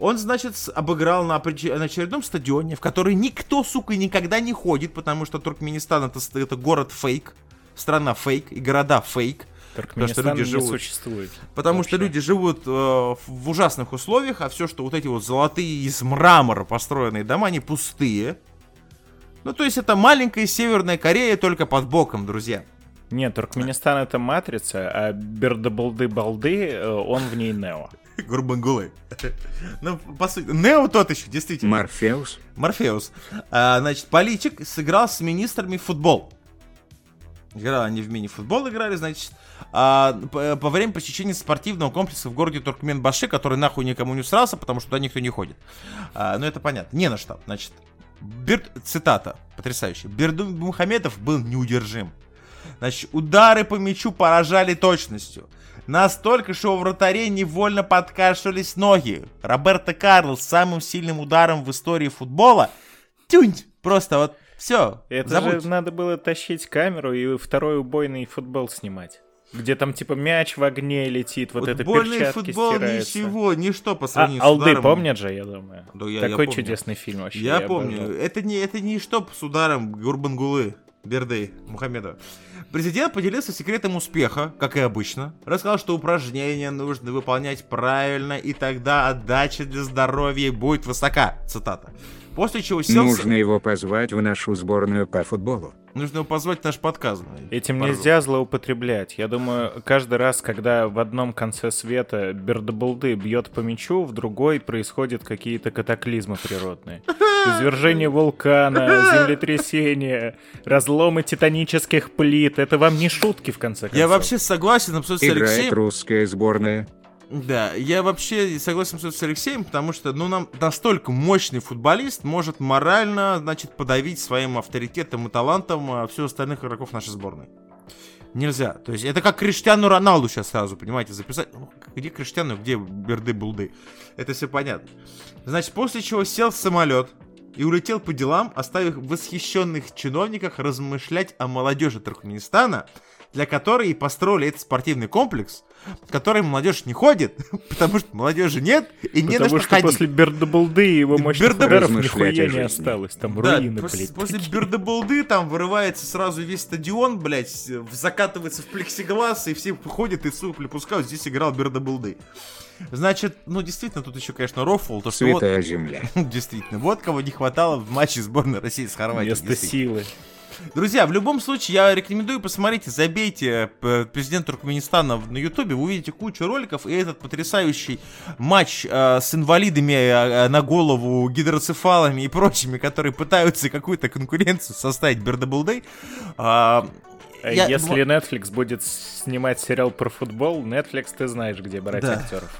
он, значит, обыграл на, очередном стадионе, в который никто, сука, никогда не ходит, потому что Туркменистан это, это город фейк, страна фейк и города фейк. Туркменистан люди не живут. существует. Потому Вообще. что люди живут э, в ужасных условиях, а все, что вот эти вот золотые из мрамора построенные дома, они пустые. Ну, то есть это маленькая Северная Корея только под боком, друзья. Нет, Туркменистан это матрица, а Бердабалды-балды, э, он в ней Нео. Гурбангулы. Ну, по сути, Нео тот еще, действительно. Морфеус. Морфеус. А, значит, политик сыграл с министрами футбол. Играли они в мини-футбол, играли, значит, а, по, по время посещения спортивного комплекса в городе Туркменбаши, который нахуй никому не усрался, потому что туда никто не ходит. А, ну, это понятно. Не на что. Значит, Бер- цитата, потрясающая. Бердун Мухамедов был неудержим. Значит, удары по мячу поражали точностью. Настолько, что у вратарей невольно подкашивались ноги. Роберто Карлос с самым сильным ударом в истории футбола. Тюнь! Просто вот все. Это же надо было тащить камеру и второй убойный футбол снимать. Где там типа мяч в огне летит, вот это Футбольный перчатки футбол стираются. ничего, ничто по А, сравнению с Алды ударом. помнят же, я думаю. Да, я- я Такой помню. чудесный фильм вообще. Я, помню. обожал. Это не, это не что с ударом Гурбангулы, Берды, Мухаммеда. Президент поделился секретом успеха, как и обычно. Рассказал, что упражнения нужно выполнять правильно, и тогда отдача для здоровья будет высока. Цитата. После чего сел... Нужно его позвать в нашу сборную по футболу. Нужно его позвать в наш подкаст. Этим Пардон. нельзя злоупотреблять. Я думаю, каждый раз, когда в одном конце света Бердабалды бьет по мячу, в другой происходят какие-то катаклизмы природные. Извержение вулкана, землетрясение, разломы титанических плит. Это вам не шутки, в конце концов. Я вообще согласен абсолютно с Играет Алексеем. русская сборная. Да, я вообще согласен с Алексеем, потому что, ну, нам настолько мощный футболист может морально, значит, подавить своим авторитетом и талантом а, всех остальных игроков нашей сборной. Нельзя. То есть это как Криштиану Роналду сейчас сразу, понимаете, записать. Ну, где Криштиану, где Берды-Булды? Это все понятно. Значит, после чего сел в самолет, и улетел по делам, оставив восхищенных чиновниках размышлять о молодежи Туркменистана, для которой и построили этот спортивный комплекс, в который молодежь не ходит, потому что молодежи нет и не на Потому что что ходить. после Бердебалды и его мощных Бердебалды. ударов нихуя не осталось. Там Да, руины, после, блядь. после такие. Бердебалды там вырывается сразу весь стадион, блядь, закатывается в плексиглаз, и все ходят и сопли пускают. Здесь играл Бердебалды. Значит, ну действительно, тут еще, конечно, рофл, то что вот, Святая земля. действительно, вот кого не хватало в матче сборной России с Хорватией. Место силы. Друзья, в любом случае, я рекомендую посмотрите, забейте э, президент Туркменистана на ютубе, вы увидите кучу роликов, и этот потрясающий матч э, с инвалидами э, на голову, гидроцефалами и прочими, которые пытаются какую-то конкуренцию составить Бердебулдей. А, А я- Если Netflix будет снимать сериал про футбол, Netflix ты знаешь, где брать Да. актеров.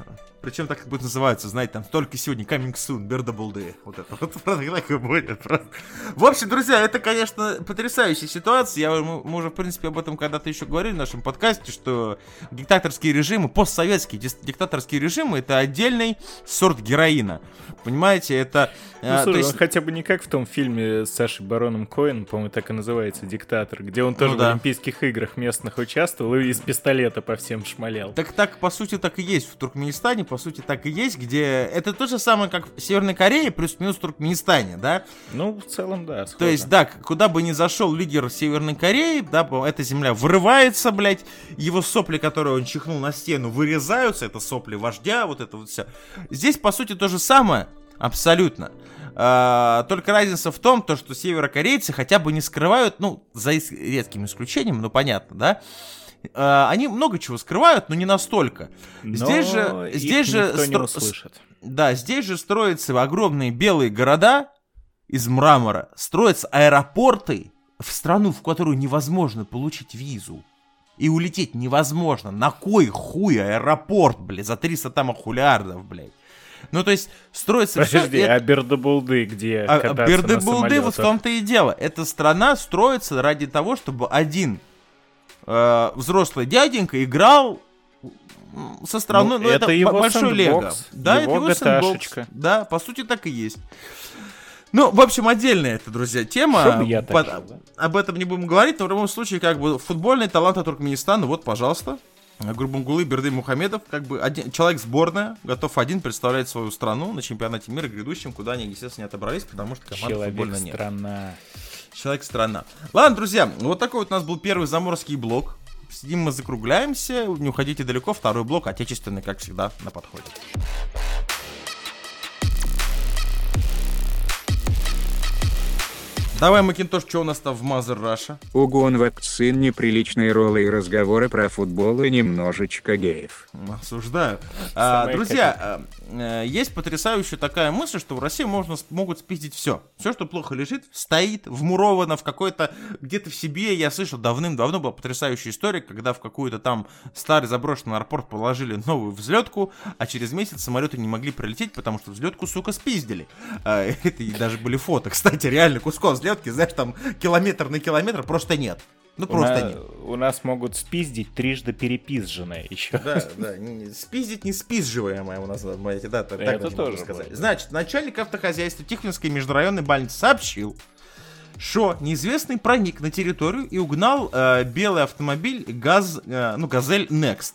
Причем так как будет называться, знаете, там только сегодня coming soon, Бердебулды. Вот это вот так и будет. просто. В общем, друзья, это, конечно, потрясающая ситуация. Я, мы, мы уже, в принципе, об этом когда-то еще говорили в нашем подкасте, что диктаторские режимы, постсоветские диктаторские режимы, это отдельный сорт героина. Понимаете, это... Ну, э, слушай, есть- он хотя бы не как в том фильме с Сашей Бароном Коэн, по-моему, так и называется «Диктатор», где он тоже Ну да. в Олимпийских играх местных участвовал и из пистолета по всем шмалял. Так, так, по сути, так и есть в Туркменистане, по сути, так и есть, где... Это то же самое, как в Северной Корее, плюс-минус Туркменистане, да? Ну, в целом, да, То схоже. есть, да, куда бы ни зашел лидер Северной Кореи, да, эта земля вырывается, блядь, его сопли, которые он чихнул на стену, вырезаются, это сопли вождя, вот это вот все. Здесь, по сути, то же самое, абсолютно. А, только разница в том, то, что северокорейцы хотя бы не скрывают, ну, за редким исключением, ну, понятно, да, А, они много чего скрывают, но не настолько. Но здесь же, здесь же, стро- да, здесь же строятся огромные белые города из мрамора, строятся аэропорты в страну, в которую невозможно получить визу. И улететь невозможно. На кой хуй аэропорт, блядь, за 300 там ахулиардов, блядь. Ну, то есть, строится Подожди, и- а Бердебулды, где а- а Бердебулды вот в том-то и дело. Эта страна строится ради того, чтобы один э, взрослый дяденька играл со страной, Ну, ну, это, это его большой лего. Да, его это его сэндбокс. Да, по сути так и есть. Ну, в общем, отдельная это, друзья, тема. Чтоб я Под- жил, да? Об этом не будем говорить, но в любом случае, как бы, футбольный талант Туркменистана, вот, пожалуйста. Гурбангулы Берды Мухамедов, как бы один, человек сборная, готов один представлять свою страну на чемпионате мира грядущем, куда они, естественно, не отобрались, потому что команды футбольно нет. Человек-страна. Человек-страна. Ладно, друзья, вот такой вот у нас был первый заморский блок. Сидим мы, закругляемся, не уходите далеко, второй блок, отечественный, как всегда, на подходе. Давай, Макинтош, что у нас там в Mother Russia? Угон вакцин, неприличные роллы и разговоры про футбол и немножечко геев. Осуждаю. А, друзья, есть потрясающая такая мысль, что в России можно, могут спиздить все. Все, что плохо лежит, стоит, вмуровано в какой-то, где-то в себе. Я слышал, давным-давно была потрясающая история, когда в какую-то там старый заброшенный аэропорт положили новую взлетку, а через месяц самолеты не могли прилететь, потому что взлетку, сука, спиздили. А, Это и даже были фото, кстати, реально, кусков взлетки, знаешь, там километр на километр просто нет. Ну, У, просто на- нет. у нас могут спиздить трижды перепизженное еще. Да, да, спиздить не спизживаемое у нас, знаете, да, так Это тоже сказать. было. Значит, начальник автохозяйства Тихвинской межрайонной больницы сообщил, что неизвестный проник на территорию и угнал э, белый автомобиль ГАЗ, э, ну, «Газель Next»,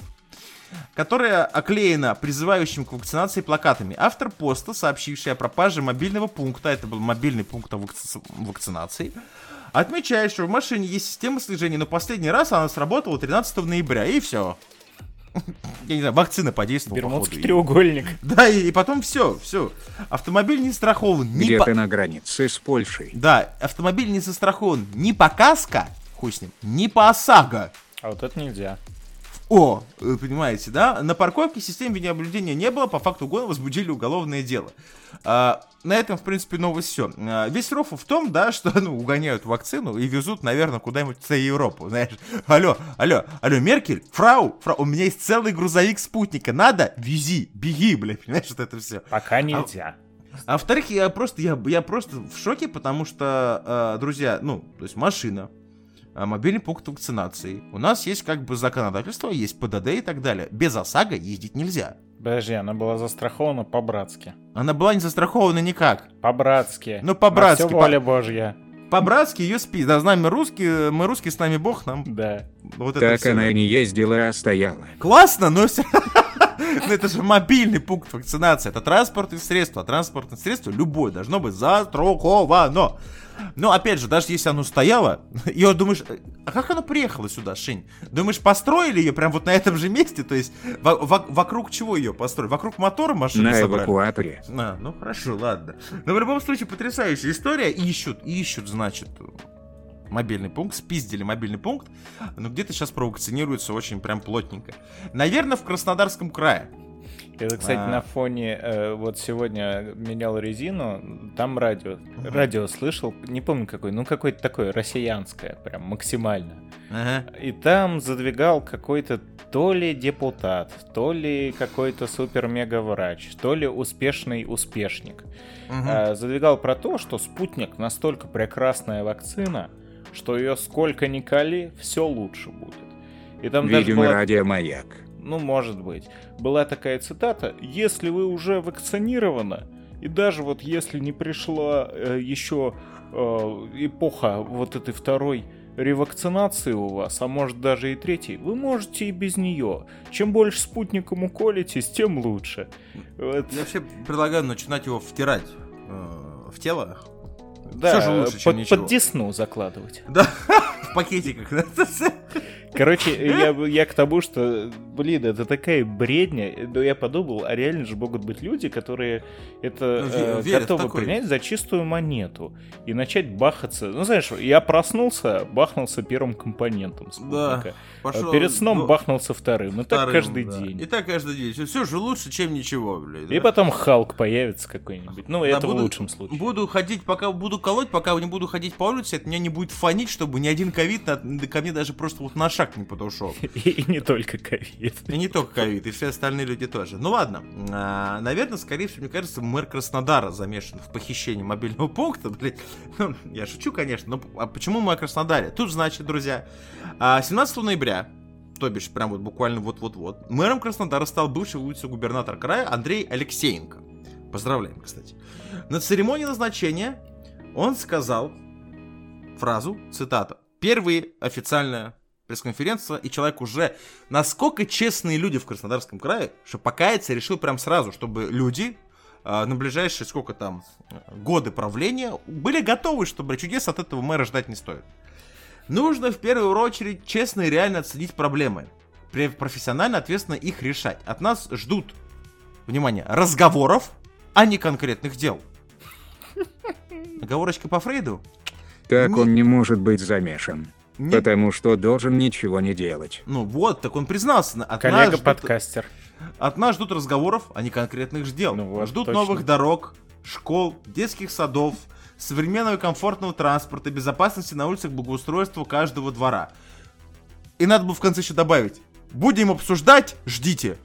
которая оклеена призывающим к вакцинации плакатами. Автор поста, сообщивший о пропаже мобильного пункта, это был мобильный пункт вакци- вакцинации, отмечает, что в машине есть система слежения, но последний раз она сработала 13 ноября, и все. Я не знаю, вакцина подействовала, Бермудский походу. треугольник. Да, и, и потом все, все. Автомобиль не страхован ни Где-то по... на границе с Польшей. Да, автомобиль не застрахован ни по каска, хуй с ним, ни по ОСАГО. А вот это нельзя. О, вы понимаете, да? На парковке систем видеонаблюдения не было, по факту угона возбудили уголовное дело. А, на этом, в принципе, новость все. весь рофл в том, да, что, ну, угоняют вакцину и везут, наверное, куда-нибудь в Европу, знаешь. Алло, алло, алло, Меркель, фрау, фрау, у меня есть целый грузовик спутника, надо, вези, беги, блядь, понимаешь, вот это все. Пока нельзя. А во-вторых, я просто, я, я просто в шоке, потому что, э, друзья, ну, то есть машина, а, мобильный пункт вакцинации. У нас есть как бы законодательство, есть ПДД и так далее. Без ОСАГО ездить нельзя. Подожди, она была застрахована по-братски. Она была не застрахована никак. По-братски. Ну, по-братски, На всё по- воля божья. По-братски ее спи. Да, знаем мы русские, мы русские, с нами бог, нам Да. вот это Так всё. она и не ездила, а стояла. Классно, но все... Но это же мобильный пункт вакцинации. Это транспортное средство. А транспортное средство любое должно быть застраховано. Но опять же, даже если оно стояло, и вот думаешь, а как оно приехало сюда, Шинь? Думаешь, построили ее прям вот на этом же месте? То есть во- во- вокруг чего ее построили? Вокруг мотора машины На собрали? эвакуаторе. А, ну хорошо, ладно. Но в любом случае потрясающая история. Ищут, ищут, значит, мобильный пункт, спиздили мобильный пункт, но где-то сейчас провакцинируются очень прям плотненько. Наверное, в Краснодарском крае. Это, кстати, А. на фоне, э, вот сегодня менял резину, там радио, радио слышал, не помню какой, ну какое-то такое россиянское, прям максимально. Ага. И там задвигал какой-то то ли депутат, то ли какой-то супер-мега-врач, то ли успешный успешник. Мгм. А, задвигал про то, что спутник настолько прекрасная вакцина, что ее сколько ни кали, все лучше будет. И там даже Видимо, была- радиомаяк. Ну, может быть. Была такая цитата, если вы уже вакцинированы, и даже вот если не пришла э, еще э, эпоха вот этой второй ревакцинации у вас, а может даже и третьей, вы можете и без нее. Чем больше спутником уколитесь, тем лучше. Вот. Я вообще предлагаю начинать его втирать э, в тело. Да, же лучше, чем под, ничего. под десну закладывать. Да, пакетиках. Короче, я, я к тому, что, блин, это такая бредня. Но я подумал, а реально же могут быть люди, которые это Ну, э, верят в готовы такое. принять за чистую монету и начать бахаться. Ну, знаешь, я проснулся, бахнулся первым компонентом спутника. Пошел, А Перед сном ну, бахнулся вторым. И так вторым, каждый да. день. И так каждый день. Все же лучше, чем ничего, блядь. И да. потом Халк появится какой-нибудь. Ну, Да, это в буду- лучшем случае. Буду ходить, пока буду колоть, пока не буду ходить по улице, от меня не будет фонить, чтобы ни один ковид на- ко мне даже просто вот на шаг не подошел. И, не только ковид. И не только ковид, и все остальные люди тоже. Ну ладно, А, наверное, скорее всего, мне кажется, мэр Краснодара замешан в похищении мобильного пункта, блядь. Ну, я шучу, конечно, но а почему мы о Краснодаре? Тут, значит, друзья, а, 17 ноября, то бишь прям вот буквально вот-вот-вот, мэром Краснодара стал бывший вице-губернатор края Андрей Алексеенко. Поздравляем, кстати. На церемонии назначения он сказал фразу, цитата, «Первые официальная пресс-конференция, и человек уже насколько честные люди в Краснодарском крае, что покаяться решил прям сразу, чтобы люди а, на ближайшие сколько там э, годы правления были готовы, чтобы чудес от этого мэра ждать не стоит. Нужно в первую очередь честно и реально оценить проблемы, профессионально, ответственно их решать. От нас ждут, внимание, разговоров, а не конкретных дел. Оговорочка по Фрейду? Так Не- он не может быть замешан. Не- Потому что должен ничего не делать. Ну вот, так он признался. От Коллега-подкастер. От нас ждут разговоров, а не конкретных дел. Ну вот, ждут точно. новых дорог, школ, детских садов, современного и комфортного транспорта, безопасности на улицах, благоустройства каждого двора. И надо бы в конце еще добавить. Будем обсуждать, ждите.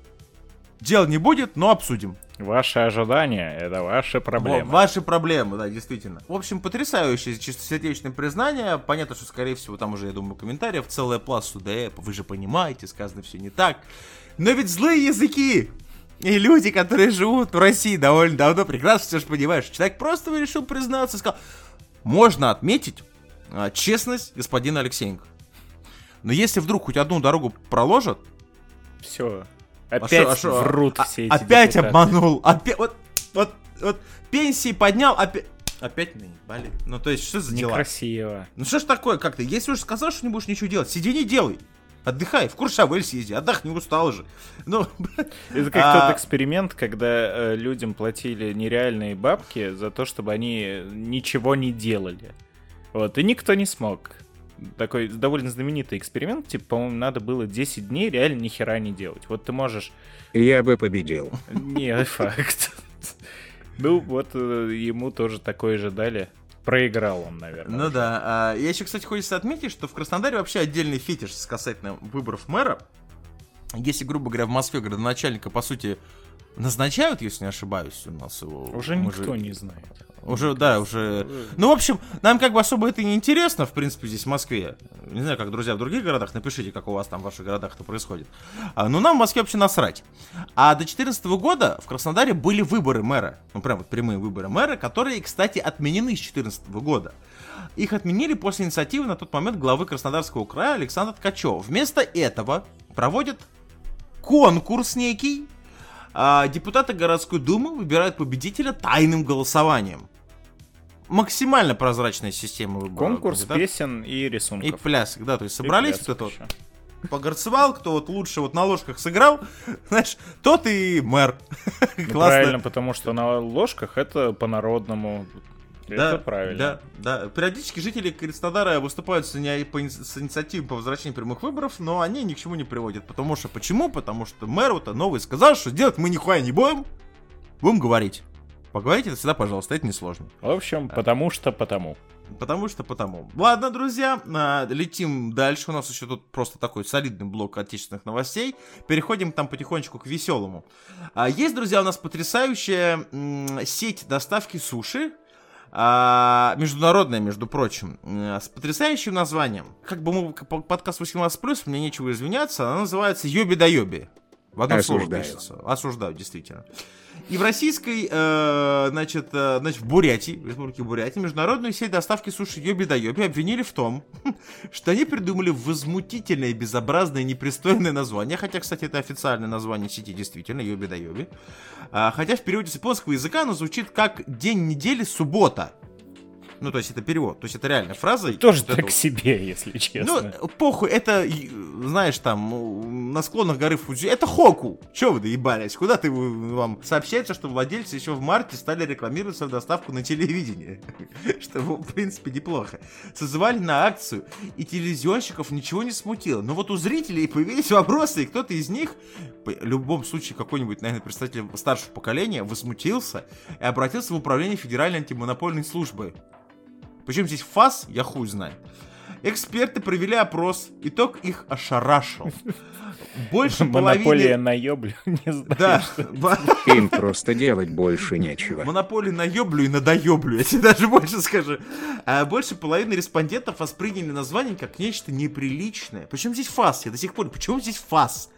Дел не будет, но обсудим. Ваши ожидания — это ваши проблемы. Во- Ваши проблемы, да, действительно. В общем, потрясающее чистосердечное признание. Понятно, что, скорее всего, там уже, я думаю, комментариев целая пласт да, вы же понимаете, сказано все не так. Но ведь злые языки и люди, которые живут в России довольно давно, прекрасно все же понимаешь. Человек просто решил признаться сказал, можно отметить а, честность господина Алексеенко. Но если вдруг хоть одну дорогу проложат, Все. А Опять шо- а шо? врут А- все эти Опять депутаты. обманул. Опять, вот, вот, вот, пенсии поднял, опять... Опять наебали. Ну, то есть, что за дела? Некрасиво. Ну, что ж такое, как ты? Если уж сказал, что не будешь ничего делать, сиди не делай. Отдыхай, в Куршавель съезди, отдохни, устал же. Ну, Это как А- тот эксперимент, когда э, людям платили нереальные бабки за то, чтобы они ничего не делали. Вот, и никто не смог. Такой довольно знаменитый эксперимент, типа, по-моему, надо было 10 дней реально ни хера не делать. Вот ты можешь... Я бы победил. Не, факт. Ну, вот э, ему тоже такое же дали. Проиграл он, наверное. ну да. А, Я еще, кстати, хочется отметить, что в Краснодаре вообще отдельный фетиш с касательно выборов мэра. Если, грубо говоря, в Москве градоначальника, по сути, назначают, если не ошибаюсь, у нас его... Уже никто же- не знает. Уже, да, уже... Ну, в общем, нам как бы особо это не интересно, в принципе, здесь в Москве. Не знаю, как, друзья, в других городах, напишите, как у вас там в ваших городах это происходит. А, но нам в Москве вообще насрать. А до 2014 года в Краснодаре были выборы мэра. Ну, прям вот прямые выборы мэра, которые, кстати, отменены с 2014 года. Их отменили после инициативы на тот момент главы Краснодарского края Александра Ткачева. Вместо этого проводят конкурс некий, а депутаты городской думы выбирают победителя тайным голосованием максимально прозрачная система выбора. Конкурс да? песен и рисунков. И плясок, да, то есть собрались вот это вот, погорцевал, кто вот лучше вот на ложках сыграл, знаешь, тот и мэр. Ну, правильно, потому что на ложках это по-народному. Это правильно. Да, да. Периодически жители Краснодара выступают с, ини- по с инициативой по возвращению прямых выборов, но они ни к чему не приводят. Потому что, почему? Потому что мэр вот новый сказал, что делать мы нихуя не будем, будем говорить. Поговорите это всегда, пожалуйста, это несложно. В общем, потому что потому. Потому что потому. Ладно, друзья, а, летим дальше. У нас еще тут просто такой солидный блок отечественных новостей. Переходим там потихонечку к веселому. А, Есть, друзья, у нас потрясающая сеть доставки суши. а, международная, между прочим, с потрясающим названием. Как бы мы подкаст 18+, мне нечего извиняться, она называется «Йоби да йоби». В одном слове пишется. Осуждаю, действительно. И в российской, э, значит, э, значит, в Бурятии, в республике Бурятия, международную сеть доставки суши Йоби да Йоби обвинили в том, что они придумали возмутительное, безобразное, непристойное название. Хотя, кстати, это официальное название сети, действительно, Йоби да Йоби. А, хотя в переводе с японского языка оно звучит как «день недели, суббота». Ну, то есть это перевод, то есть это реальная фраза. Тоже Вот так вот. себе, если честно. Ну, похуй, это, знаешь, там, на склонах горы Фудзи, это Хоку. Че вы доебались? Куда ты, вам сообщается, что владельцы еще в марте стали рекламировать свою доставку на телевидении. Что, в принципе, неплохо. Созывали на акцию, и телевизионщиков ничего не смутило. Но вот у зрителей появились вопросы, и кто-то из них, в любом случае, какой-нибудь, наверное, представитель старшего поколения, возмутился и обратился в управление Федеральной антимонопольной службы. Причем здесь ФАС, я хуй знаю. Эксперты провели опрос, итог их ошарашил. Больше Монополия половины... на ёблю, не знаю. Да, Им просто делать больше нечего. монополия на ёблю и на доёблю, я тебе даже больше скажу. А больше половины респондентов восприняли название как нечто неприличное. Причем здесь ФАС, я до сих пор, почему здесь ФАС?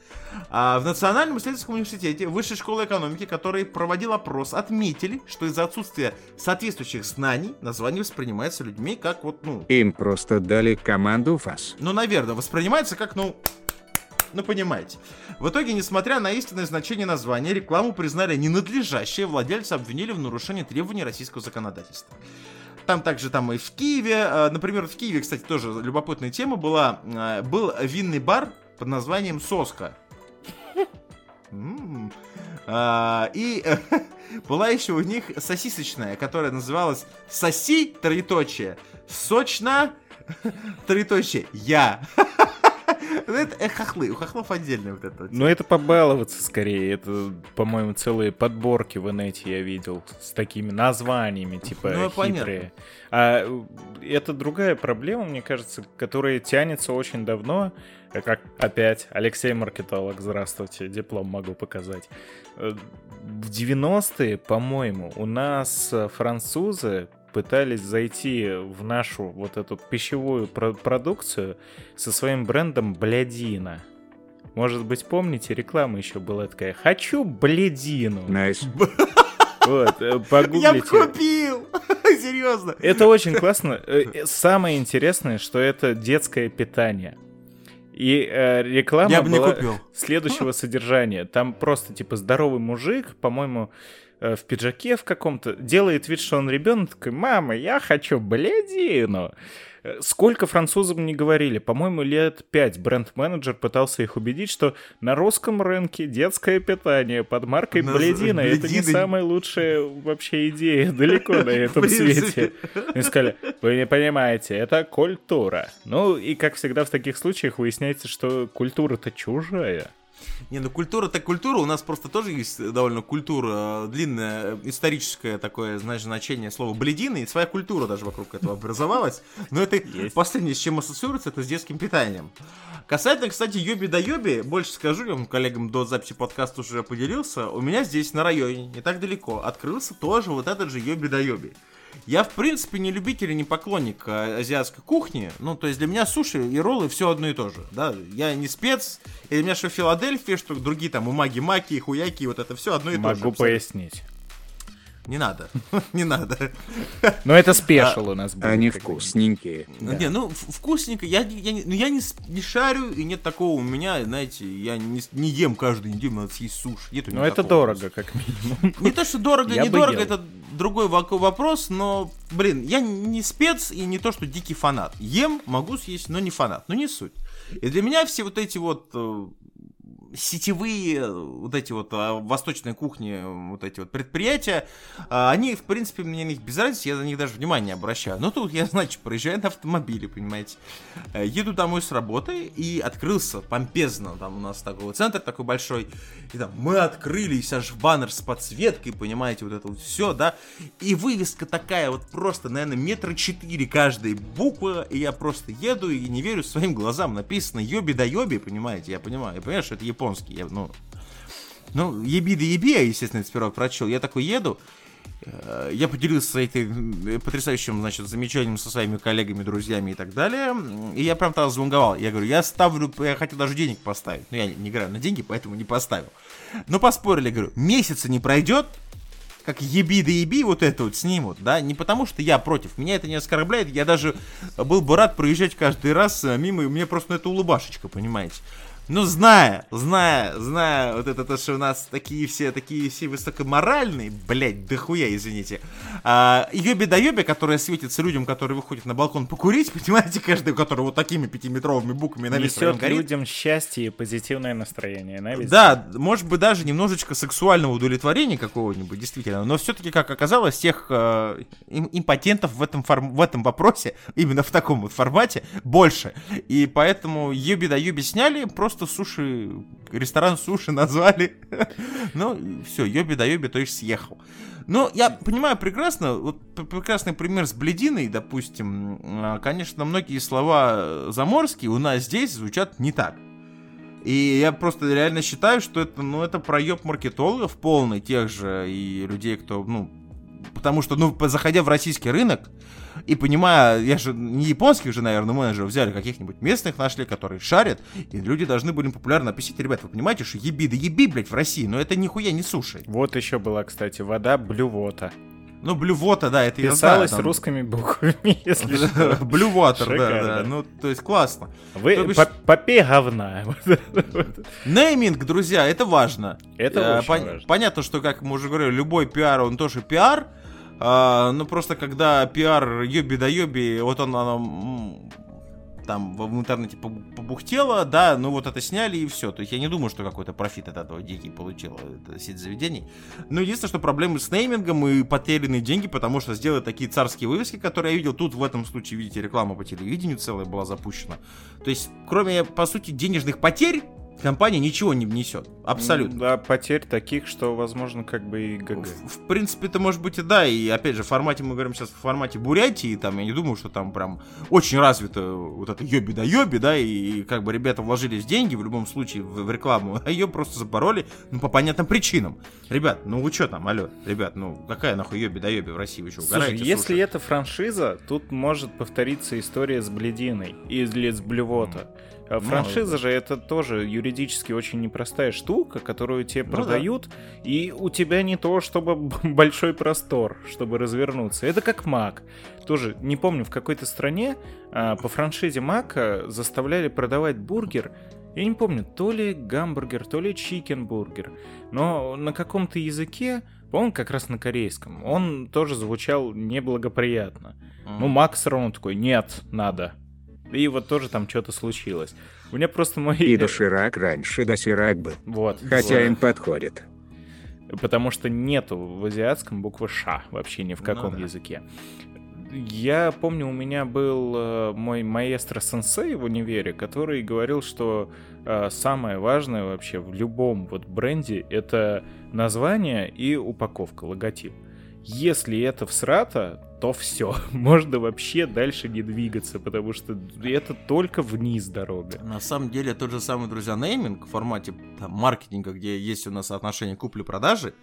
А в Национальном исследовательском университете Высшей школы экономики, который проводил опрос, отметили, что из-за отсутствия соответствующих знаний название воспринимается людьми как вот, ну, Им просто дали команду ФАС. ну, наверное, воспринимается как, ну, ну, понимаете. В итоге, несмотря на истинное значение названия, рекламу признали ненадлежащей, владельцы обвинили в нарушении требований российского законодательства. Там также там и в Киеве, э, например, в Киеве, кстати, тоже любопытная тема была, э, был винный бар под названием «Соска». А, И э, была еще у них сосисочная, которая называлась «Соси, троеточие, сочно, троеточие, я». Ну, Это э, хохлы, у хохлов отдельно вот это. вот. Ну, это побаловаться скорее. Это, по-моему, целые подборки в инете я видел с такими названиями, типа Ну, хитрые. А это другая проблема, мне кажется, которая тянется очень давно. Э, Как опять Алексей Маркетолог, здравствуйте, диплом могу показать. Э, В 90-е, по-моему, у нас французы пытались зайти в нашу вот эту пищевую про- продукцию со своим брендом Блядина. Может быть, помните, реклама еще была такая «Хочу бледину». Nice. Я Вот, э, бы погуглите. купил! Серьезно. Это очень классно. Э, э, Самое интересное, что это детское питание. И э, реклама Я бы не была купил. следующего содержания. Там просто, типа, здоровый мужик, по-моему, э, в пиджаке в каком-то, делает вид, что он ребенок, такой, мама, я хочу блядину. Э, Сколько французам не говорили, по-моему, лет пять бренд-менеджер пытался их убедить, что на русском рынке детское питание под маркой На- Блядина это не самая лучшая вообще идея далеко на этом свете. Они сказали, вы не понимаете, это культура. Ну и как всегда в таких случаях выясняется, что культура-то чужая. Не, ну культура-то культура, у нас просто тоже есть довольно культура, длинное историческое такое, знаешь, значение слова бледины, и своя культура даже вокруг этого образовалась. Но это Есть. последнее, с чем ассоциируется, это с детским питанием. Касательно, кстати, Йоби да Йоби, больше скажу, я вам коллегам до записи подкаста уже поделился, у меня здесь на районе, не так далеко, открылся тоже вот этот же Йоби да Йоби. Я, в принципе, не любитель и не поклонник а, азиатской кухни. Ну, то есть для меня суши и роллы все одно и то же. Да, я не спец. И для меня что Филадельфия, что другие там умаги-маки, хуяки, вот это все одно и Могу то же. Могу пояснить. Не надо, не надо. Но это спешл у нас будет. Они вкусненькие. Не, ну вкусненько, я, ну, я не, шарю, и нет такого у меня, знаете, я не, ем каждую неделю, надо съесть суши. Нету ну это дорого, как минимум. Не то, что дорого, не дорого, это другой вопрос, но, блин, я не спец и не то, что дикий фанат. Ем, могу съесть, но не фанат, но не суть. И для меня все вот эти вот э, сетевые вот эти вот а, восточной кухни, вот эти вот предприятия, а, они, в принципе, мне на них без разницы, я на них даже внимания не обращаю. Но тут я, значит, проезжаю на автомобиле, понимаете. Э, еду домой с работы и открылся помпезно, там у нас такой центр такой большой, и там мы открылись, аж баннер с подсветкой, понимаете, вот это вот все, да, и вывеска такая вот просто, наверное, метра четыре каждая буква, и я просто еду и не верю своим глазам, написано йоби да йоби, понимаете, я понимаю, я понимаю, что это японский, я, ну, ну, еби да еби, я, естественно, это сперва прочел, я такой еду, э, я поделился этим потрясающим, значит, замечанием со своими коллегами, друзьями и так далее. И я прям тогда звонговал. Я говорю, я ставлю, я хотел даже денег поставить. Но я не играю на деньги, поэтому не поставил. Но поспорили, говорю, месяца не пройдет, как еби да еби вот это вот снимут, да, не потому что я против, меня это не оскорбляет, я даже был бы рад проезжать каждый раз э, мимо, и мне просто ну, это улыбашечка, понимаете. Ну, зная, зная, зная вот это то, что у нас такие все, такие все высокоморальные, блядь, дохуя, извините. А, Йоби да Йоби, которая светится людям, которые выходят на балкон покурить, понимаете, каждый, у которого вот такими пятиметровыми буквами на весь Несет людям счастье и позитивное настроение, на весь Да, может быть, даже немножечко сексуального удовлетворения какого-нибудь, действительно. Но все-таки, как оказалось, тех э, импотентов в этом, форм... в этом вопросе, именно в таком вот формате, больше. И поэтому Йоби да Йоби сняли, просто просто суши, ресторан суши назвали. ну, все, Йоби да Йоби, то есть съехал. Но я понимаю прекрасно, вот прекрасный пример с Блединой, допустим, а, конечно, многие слова заморские у нас здесь звучат не так. И я просто реально считаю, что это, ну, это проеб маркетологов полный, тех же и людей, кто, ну, потому что, ну, заходя в российский рынок, и понимая, я же не японских же, наверное, менеджеров взяли, каких-нибудь местных нашли, которые шарят, и люди должны были популярно описать, ребят, вы понимаете, что еби да еби, блядь, в России, но это нихуя не суши. Вот еще была, кстати, вода блювота. Ну, блювота, да, это Писалось я знаю, там... русскими буквами, если что. Блювотер, да, да. Ну, то есть классно. Вы бишь... попей говна. Нейминг, друзья, это важно. Это э, важно. Понятно, что, как мы уже говорили, любой пиар, он тоже пиар, а, ну, просто когда пиар ёби да ёби, вот он, оно там в интернете побухтело, да, ну вот это сняли и все. То есть я не думаю, что какой-то профит от этого дикий это сеть заведений. Но единственное, что проблемы с неймингом и потерянные деньги, потому что сделать такие царские вывески, которые я видел, тут в этом случае, видите, реклама по телевидению целая была запущена. То есть, кроме, по сути, денежных потерь, компания ничего не внесет. Абсолютно. Да, потерь таких, что, возможно, как бы и ГГ. В, в принципе, это может быть и да. И опять же, в формате, мы говорим сейчас в формате Бурятии, там, я не думаю, что там прям очень развито вот это йоби да йоби, да, и, и как бы ребята вложились деньги в любом случае в, в рекламу, а ее просто запороли, ну, по понятным причинам. Ребят, ну вы что там, алло, ребят, ну какая нахуй йоби да йоби в России, вы что, угораете? Слушай, если это франшиза, тут может повториться история с Блединой или с Блювота. Mm. Ну, франшиза же это тоже юридически очень непростая штука, которую тебе ну, продают, да. и у тебя не то, чтобы большой простор, чтобы развернуться. Это как Мак. Тоже не помню, в какой-то стране а, по франшизе Мака заставляли продавать бургер. Я не помню, то ли гамбургер, то ли чикенбургер. Но на каком-то языке, по-моему, как раз на корейском, он тоже звучал неблагоприятно. Mm. Ну, Мак все равно такой, нет, надо. И вот тоже там что-то случилось. У меня просто мой... И доширак раньше досирак был. Вот. Хотя вот. им подходит. Потому что нету в азиатском буквы «ша» вообще ни в ну каком ну, да. языке. Я помню, у меня был э, мой маэстро-сенсей в универе, который говорил, что э, самое важное вообще в любом вот бренде — это название и упаковка, логотип. Если это всрато, то все. Можно вообще дальше не двигаться, потому что это только вниз дорога. На самом деле, тот же самый, друзья, нейминг в формате там, маркетинга, где есть у нас отношение купли-продажи,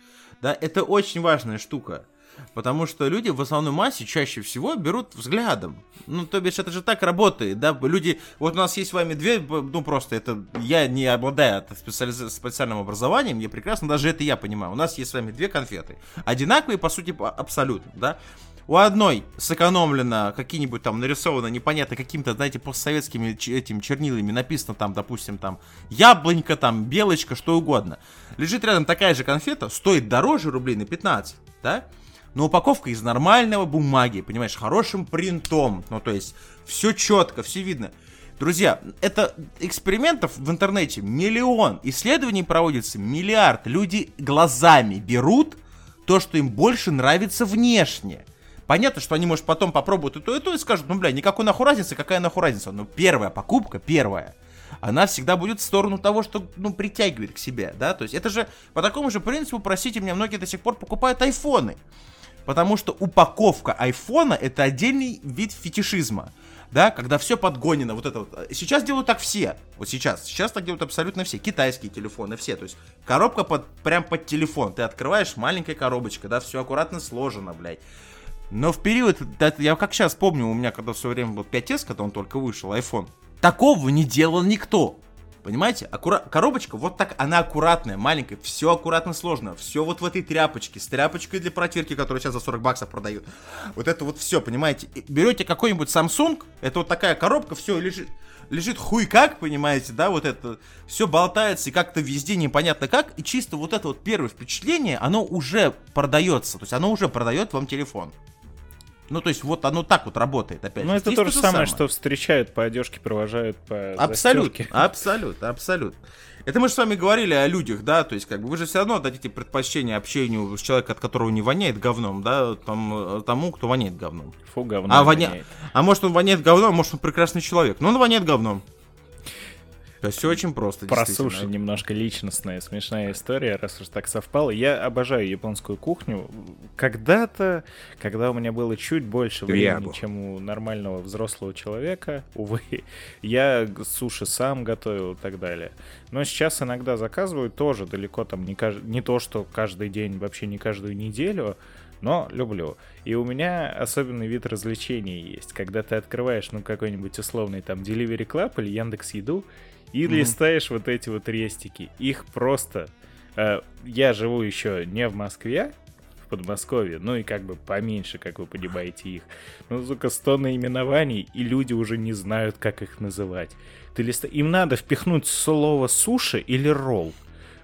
да, это очень важная штука. Потому что люди в основной массе чаще всего берут взглядом. Ну, то бишь, это же так работает, да? Люди, вот у нас есть с вами две, ну, просто это, я не обладаю специали- специальным образованием, я прекрасно, даже это я понимаю. У нас есть с вами две конфеты. Одинаковые, по сути, абсолютно, да? У одной сэкономлено какие-нибудь там нарисовано непонятно каким-то, знаете, постсоветскими этим чернилами написано там, допустим, там яблонька, там белочка, что угодно. Лежит рядом такая же конфета, стоит дороже рублей на 15, да? Но упаковка из нормального бумаги, понимаешь, хорошим принтом. Ну, то есть, все четко, все видно. Друзья, это экспериментов в интернете миллион, исследований проводится миллиард. Люди глазами берут то, что им больше нравится внешне. Понятно, что они, может, потом попробуют и то, и то, и скажут, ну, бля, никакой нахуй разницы, какая нахуй разница. Но первая покупка, первая, она всегда будет в сторону того, что, ну, притягивает к себе, да, то есть это же по такому же принципу, простите меня, многие до сих пор покупают айфоны, потому что упаковка айфона это отдельный вид фетишизма, да, когда все подгонено, вот это вот. Сейчас делают так все, вот сейчас, сейчас так делают абсолютно все, китайские телефоны, все, то есть коробка под, прям под телефон, ты открываешь, маленькая коробочка, да, все аккуратно сложено, блядь, но в период, я как сейчас помню, у меня когда в свое время был 5S, когда он только вышел, iPhone, такого не делал никто. Понимаете? Аккура... Коробочка вот так, она аккуратная, маленькая, все аккуратно сложно, все вот в этой тряпочке, с тряпочкой для протирки, которую сейчас за 40 баксов продают. Вот это вот все, понимаете? Берете какой-нибудь Samsung, это вот такая коробка, все лежит, лежит хуй как, понимаете, да, вот это, все болтается и как-то везде непонятно как, и чисто вот это вот первое впечатление, оно уже продается, то есть оно уже продает вам телефон. Ну, то есть, вот оно так вот работает, опять Ну, это то же самое, самое, что встречают по одежке, провожают по Абсолютно, абсолютно, абсолютно. Это мы же с вами говорили о людях, да, то есть, как бы, вы же все равно дадите предпочтение общению с человеком, от которого не воняет говном, да, там, тому, кто воняет говном. Фу, говном а, воня... а может он воняет говном, а может он прекрасный человек, но он воняет говном. То есть все очень просто. Про суши немножко личностная, смешная история, раз уж так совпало. Я обожаю японскую кухню. Когда-то, когда у меня было чуть больше времени, Ябу. чем у нормального взрослого человека, увы, я суши сам готовил и так далее. Но сейчас иногда заказываю тоже далеко там не, кажд... не то, что каждый день, вообще не каждую неделю, но люблю. И у меня особенный вид развлечений есть, когда ты открываешь, ну, какой-нибудь условный там Delivery Club или Яндекс Еду, и mm-hmm. листаешь вот эти вот рестики. Их просто... Э, я живу еще не в Москве, в Подмосковье, ну и как бы поменьше, как вы понимаете, их. Ну, сука, 100 наименований, и люди уже не знают, как их называть. Ты листа... Им надо впихнуть слово суши или ролл.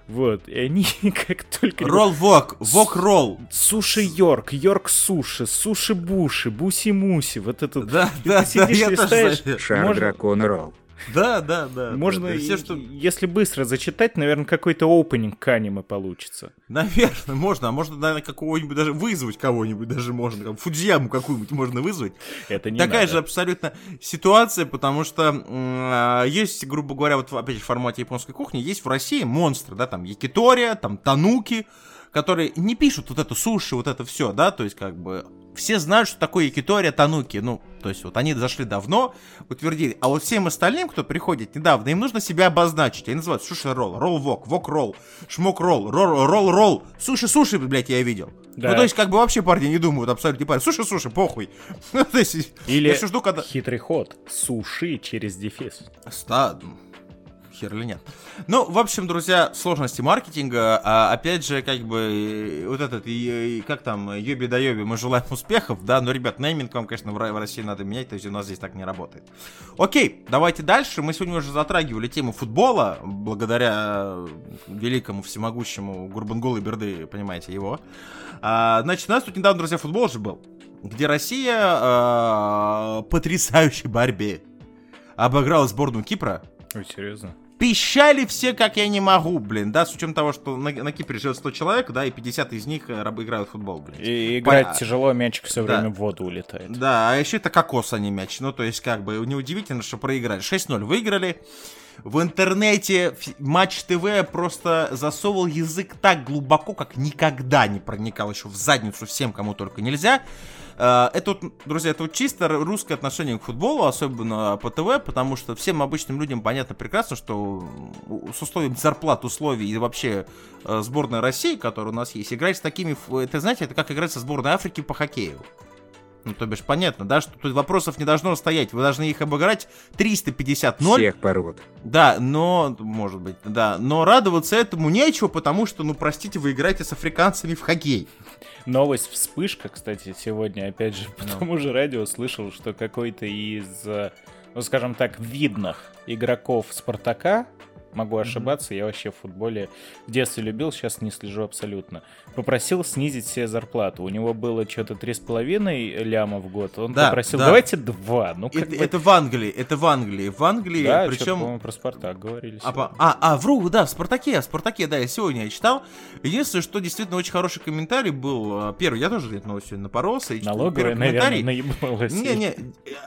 Вот, и они как только... Ролл вок, вок ролл. Суши Йорк, Йорк суши, суши буши, буси муси, вот это... Да, да, да, я тоже Шар дракон ролл. Да, да, да. Можно, да, все, что... если быстро зачитать, наверное, какой-то опенинг к аниме получится. Наверное, можно. А можно, наверное, какого-нибудь даже вызвать кого-нибудь даже можно. Там, Фудзияму какую-нибудь можно вызвать. Это не Такая надо. же абсолютно ситуация, потому что э, есть, грубо говоря, вот опять же в формате японской кухни, есть в России монстры, да, там Якитория, там Тануки, которые не пишут вот это суши, вот это все, да, то есть как бы все знают, что такое Якитория, Тануки, ну, то есть вот они зашли давно, утвердили, а вот всем остальным, кто приходит недавно, им нужно себя обозначить, они называют суши ролл, ролл вок, вок ролл, шмок ролл, ролл ролл ролл, суши суши, блядь, я видел. Да. Ну, то есть, как бы вообще парни не думают абсолютно не парень. Суши, суши, похуй. Ну, Или я жду, когда... хитрый ход. Суши через дефис. Ста хер или нет. Ну, в общем, друзья, сложности маркетинга, а, опять же, как бы, вот этот, и, и, как там, Йоби да Йоби, мы желаем успехов, да, но, ребят, нейминг вам, конечно, в, в России надо менять, то есть у нас здесь так не работает. Окей, давайте дальше, мы сегодня уже затрагивали тему футбола, благодаря великому всемогущему Гурбангулу Берды, понимаете, его. А, значит, у нас тут недавно, друзья, футбол же был, где Россия а, потрясающей борьбе обыграла сборную Кипра. Ой, серьезно? Пищали все, как я не могу, блин, да, с учетом того, что на, на Кипре живет 100 человек, да, и 50 из них э, играют в футбол, блин. И играть По... тяжело, мячик все да. время в воду улетает. Да, а еще это кокос, а не мяч, ну, то есть, как бы, неудивительно, что проиграли. 6-0 выиграли. в интернете Матч ТВ просто засовывал язык так глубоко, как никогда не проникал еще в задницу всем, кому только нельзя. Э, Это друзья, это вот чисто русское отношение к футболу, особенно по ТВ, потому что всем обычным людям понятно прекрасно, что с условием зарплат, условий и вообще э, сборная России, которая у нас есть, играть с такими, это знаете, это как играть со сборной Африки по хоккею. Ну, то бишь, понятно, да, что тут вопросов не должно стоять. Вы должны их обыграть 350-0. Всех пород. Да, но, может быть, да, но радоваться этому нечего, потому что, ну, простите, вы играете с африканцами в хоккей. Новость вспышка, кстати, сегодня, опять же, по тому же радио слышал, что какой-то из, э, ну, скажем так, видных игроков Спартака, могу ошибаться, я вообще в футболе в детстве любил, сейчас не слежу абсолютно, попросил снизить себе зарплату. У него было что-то 3,5 ляма в год, он Да, попросил, да. давайте 2, ну как Это, бы... это в Англии, это в Англии. В Англии, да, причем... про Спартак говорили. А, по- а, а, вру, да, в Спартаке, в Спартаке, да, я сегодня я читал. Единственное, что действительно очень хороший комментарий был. а, Первый, я тоже где-то на сегодня напоролся. И читал Налоговая, первый наверное, наебалась. Не, не.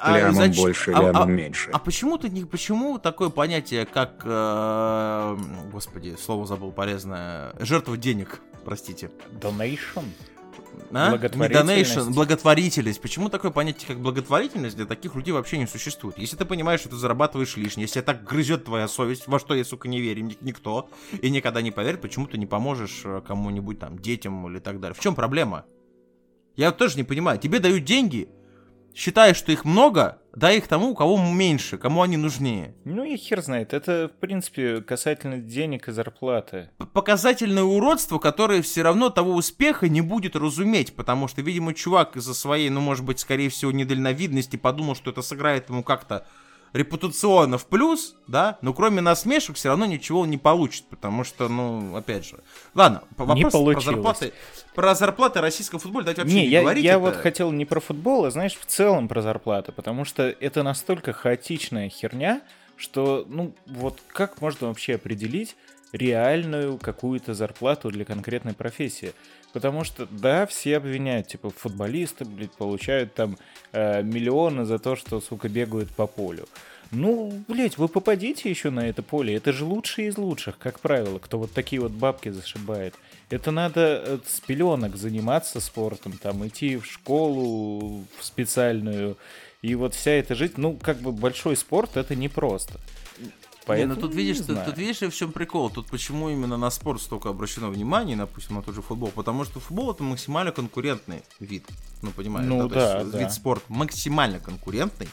а Лямом зач- больше, а- лямом а- меньше. А почему-то не почему такое понятие, как э, господи, слово забыл полезное, жертва денег, простите. Donation? А? Не Благотворительность. donation, благотворительность. Почему такое понятие, как благотворительность, для таких людей вообще не существует? Если ты понимаешь, что ты зарабатываешь лишнее, если так грызет твоя совесть, во что я, сука, не верю, ни- никто, и никогда не поверит, почему ты не поможешь э, кому-нибудь там, детям или так далее. В чем проблема? Я тоже не понимаю. Тебе дают деньги, считаешь, что их много, дай их тому, у кого меньше, кому они нужнее. Ну и хер знает, это, в принципе, касательно денег и зарплаты. Показательное уродство, которое все равно того успеха не будет разуметь, потому что, видимо, чувак из-за своей, ну, может быть, скорее всего, недальновидности подумал, что это сыграет ему как-то репутационно в плюс, да, но кроме насмешек все равно ничего он не получит, потому что, ну, опять же. Ладно, по- Не вопрос про получилось. зарплаты, про зарплаты российского футбола давайте вообще не, не, я, говорить. я это- вот хотел не про футбол, а знаешь, в целом про зарплаты, потому что это настолько хаотичная херня, что, ну, вот как можно вообще определить реальную какую-то зарплату для конкретной профессии? Потому что, да, все обвиняют, типа, футболисты, блядь, получают там э, миллионы за то, что, сука, бегают по полю. Ну, блядь, вы попадите еще на это поле. Это же лучшие из лучших, как правило, кто вот такие вот бабки зашибает. Это надо э, с пеленок заниматься спортом, там, идти в школу в специальную, и вот вся эта жизнь, ну, как бы большой спорт, это непросто. Не, Поэтому ну тут видишь, не тут, тут видишь, в чем прикол. Тут почему именно на спорт столько обращено внимание, допустим, на тот же футбол. Потому что футбол это максимально конкурентный вид. Ну, понимаешь, Ну да, есть да. вид спорта максимально конкурентный.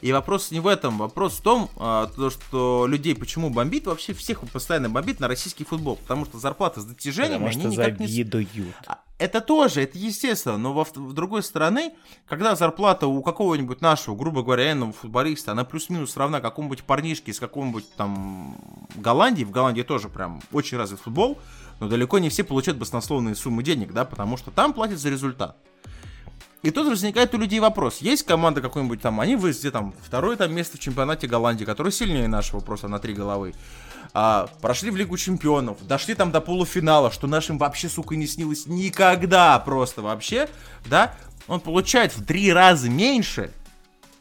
И вопрос не в этом, вопрос в том, а, то, что людей почему бомбит, вообще всех постоянно бомбит на российский футбол, потому что зарплаты с достижениями, Потому они что никак не... завидуют. А, Это тоже, это естественно, но во, в другой стороны, когда зарплата у какого-нибудь нашего, грубо говоря, энного футболиста, она плюс-минус равна какому-нибудь парнишке из какого-нибудь там Голландии, в Голландии тоже прям очень развит футбол, но далеко не все получают баснословные суммы денег, да, потому что там платят за результат. И тут возникает у людей вопрос. Есть команда какой-нибудь там, они везде там второе там место в чемпионате Голландии, который сильнее нашего просто на три головы. А, прошли в Лигу Чемпионов, дошли там до полуфинала, что нашим вообще, сука, не снилось никогда просто вообще, да, он получает в три раза меньше,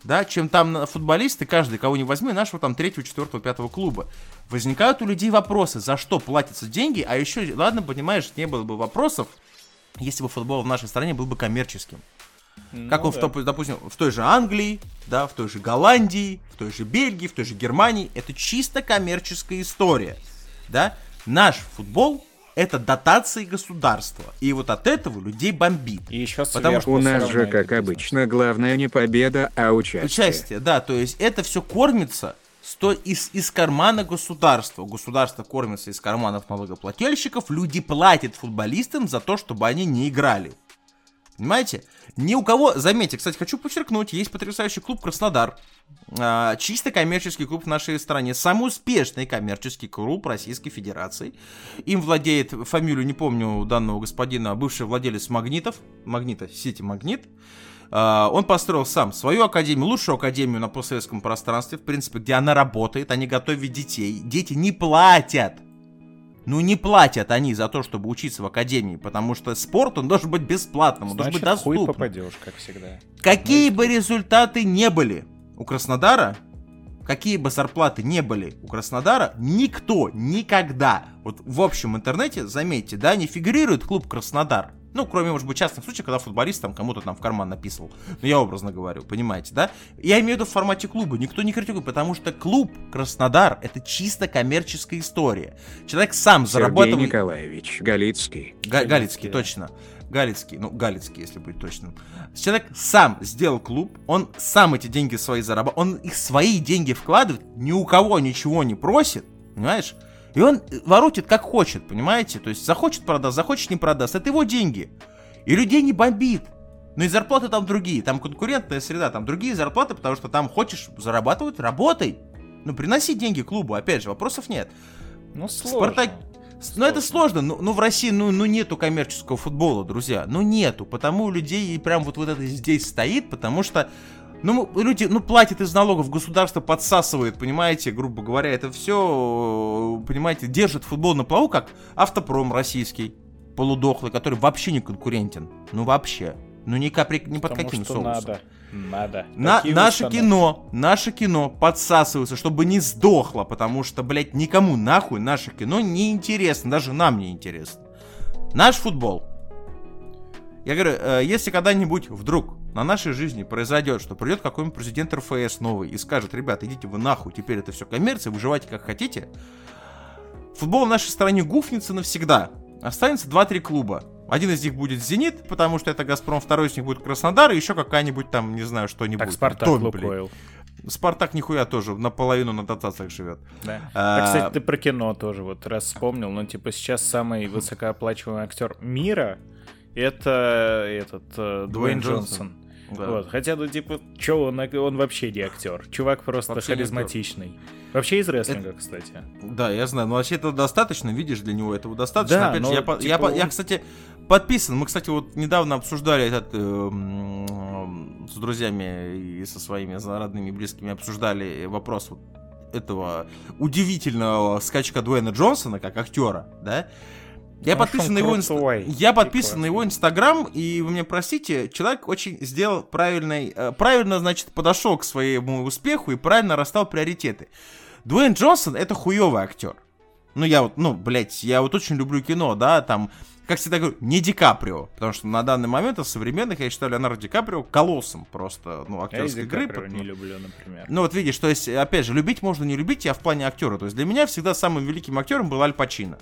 да, чем там футболисты, каждый, кого не возьми, нашего там третьего, четвертого, пятого клуба. Возникают у людей вопросы, за что платятся деньги, а еще, ладно, понимаешь, не было бы вопросов, если бы футбол в нашей стране был бы коммерческим. Как Ну он, в да. топ- допустим, в той же Англии, да, в той же Голландии, в той же Бельгии, в той же Германии. Это чисто коммерческая история, да. Наш футбол это дотации государства. И вот от этого людей бомбит. И еще Потому сверху У нас же, как обычно, главное не победа, а участие. Участие, да, то есть это все кормится сто из, из кармана государства. Государство кормится из карманов налогоплательщиков, люди платят футболистам за то, чтобы они не играли. Понимаете? Ни у кого, заметьте, кстати, хочу подчеркнуть, есть потрясающий клуб Краснодар. А, чисто коммерческий клуб в нашей стране. Самый успешный коммерческий клуб Российской Федерации. Им владеет, фамилию не помню данного господина, бывший владелец Магнитов. Магнита, сети Магнит. А, Он построил сам свою академию, лучшую академию на постсоветском пространстве, в принципе, где она работает, они готовят детей. Дети не платят. Ну не платят они за то, чтобы учиться в академии, потому что спорт, он должен быть бесплатным, он должен быть Значит, хуй доступным. попадешь, как всегда. Какие бы результаты не были у Краснодара, какие бы зарплаты не были у Краснодара, никто никогда, вот в общем интернете, заметьте, да, не фигурирует клуб Краснодар. Ну, кроме, может быть, частных случаев, когда футболист там кому-то там в карман написывал. Ну, я образно говорю, понимаете, да? Я имею в виду в формате клуба. Никто не критикует, потому что клуб Краснодар — это чисто коммерческая история. Человек сам Сергей зарабатывает... Николаевич Галицкий. Га- Галицкий, точно. Галицкий, ну, Галицкий, если быть точным. Человек сам сделал клуб, он сам эти деньги свои зарабатывает, он их свои деньги вкладывает, ни у кого ничего не просит, понимаешь? И он воротит как хочет, понимаете? То есть захочет продаст, захочет не продаст, это его деньги. И людей не бомбит. Но и зарплаты там другие, там конкурентная среда, там другие зарплаты, потому что там хочешь зарабатывать, работай. Ну, приноси деньги клубу, опять же, вопросов нет. Ну, сложно. Спартак... Ну это сложно, ну, ну в России ну, ну нету коммерческого футбола, друзья, ну нету, потому у людей и прям вот, вот это здесь стоит, потому что ну, люди, ну, платят из налогов, государство подсасывает, понимаете, грубо говоря, это все, понимаете, держит футбол на плаву, как автопром российский, полудохлый, который вообще не конкурентен, ну, вообще, ну, ни, капри, ни под Потому каким что соусом. надо. Надо. На, Такие наше установки. кино, наше кино подсасывается, чтобы не сдохло, потому что, блядь, никому нахуй наше кино не интересно, даже нам не интересно. Наш футбол. Я говорю, э, если когда-нибудь вдруг на нашей жизни произойдет, что придет какой-нибудь президент РФС новый и скажет, ребята, идите вы нахуй, теперь это все коммерция, выживайте как хотите, футбол в нашей стране гуфнется навсегда. Останется 2-3 клуба. Один из них будет «Зенит», потому что это «Газпром», второй из них будет «Краснодар», и еще какая-нибудь там, не знаю, что-нибудь. Так Спартак блин? Лукойл. Спартак нихуя тоже наполовину на дотациях живет. Да. А, А, кстати, ты про кино тоже вот раз вспомнил. Ну, типа, сейчас самый высокооплачиваемый актер мира это этот э, Дуэйн Дуэйн Джонсон. Джонсон. Да. Вот. Хотя, ну, типа, чё, он, он вообще не актер. Чувак просто Вообще харизматичный. Вообще из рестлинга, кстати. Да, я знаю. Но вообще этого достаточно, видишь, для него этого достаточно. Да, Опять же, но, я, по- я, типа, я, он- кстати, подписан. Мы, кстати, вот недавно обсуждали этот э, м, с друзьями и со своими родными и близкими обсуждали вопрос вот этого удивительного скачка Дуэйна Джонсона как актера, да? Я Потому что подписан на его инст- я подписан на его инстаграм, и вы меня простите, человек очень сделал правильный, э, правильно, значит, подошел к своему успеху и правильно расстал приоритеты. Дуэйн Джонсон это хуёвый актер. Ну, я вот, ну, блядь, я вот очень люблю кино, да, там, как всегда говорю, не Ди Каприо, потому что на данный момент из современных я считаю Леонардо Ди Каприо колоссом просто, ну, Я актерской Ди игры. Каприо ну, не люблю, например. ну вот видишь, то есть, опять же, любить можно не любить, я в плане актера. То есть для меня всегда самым великим актером был Аль Пачино.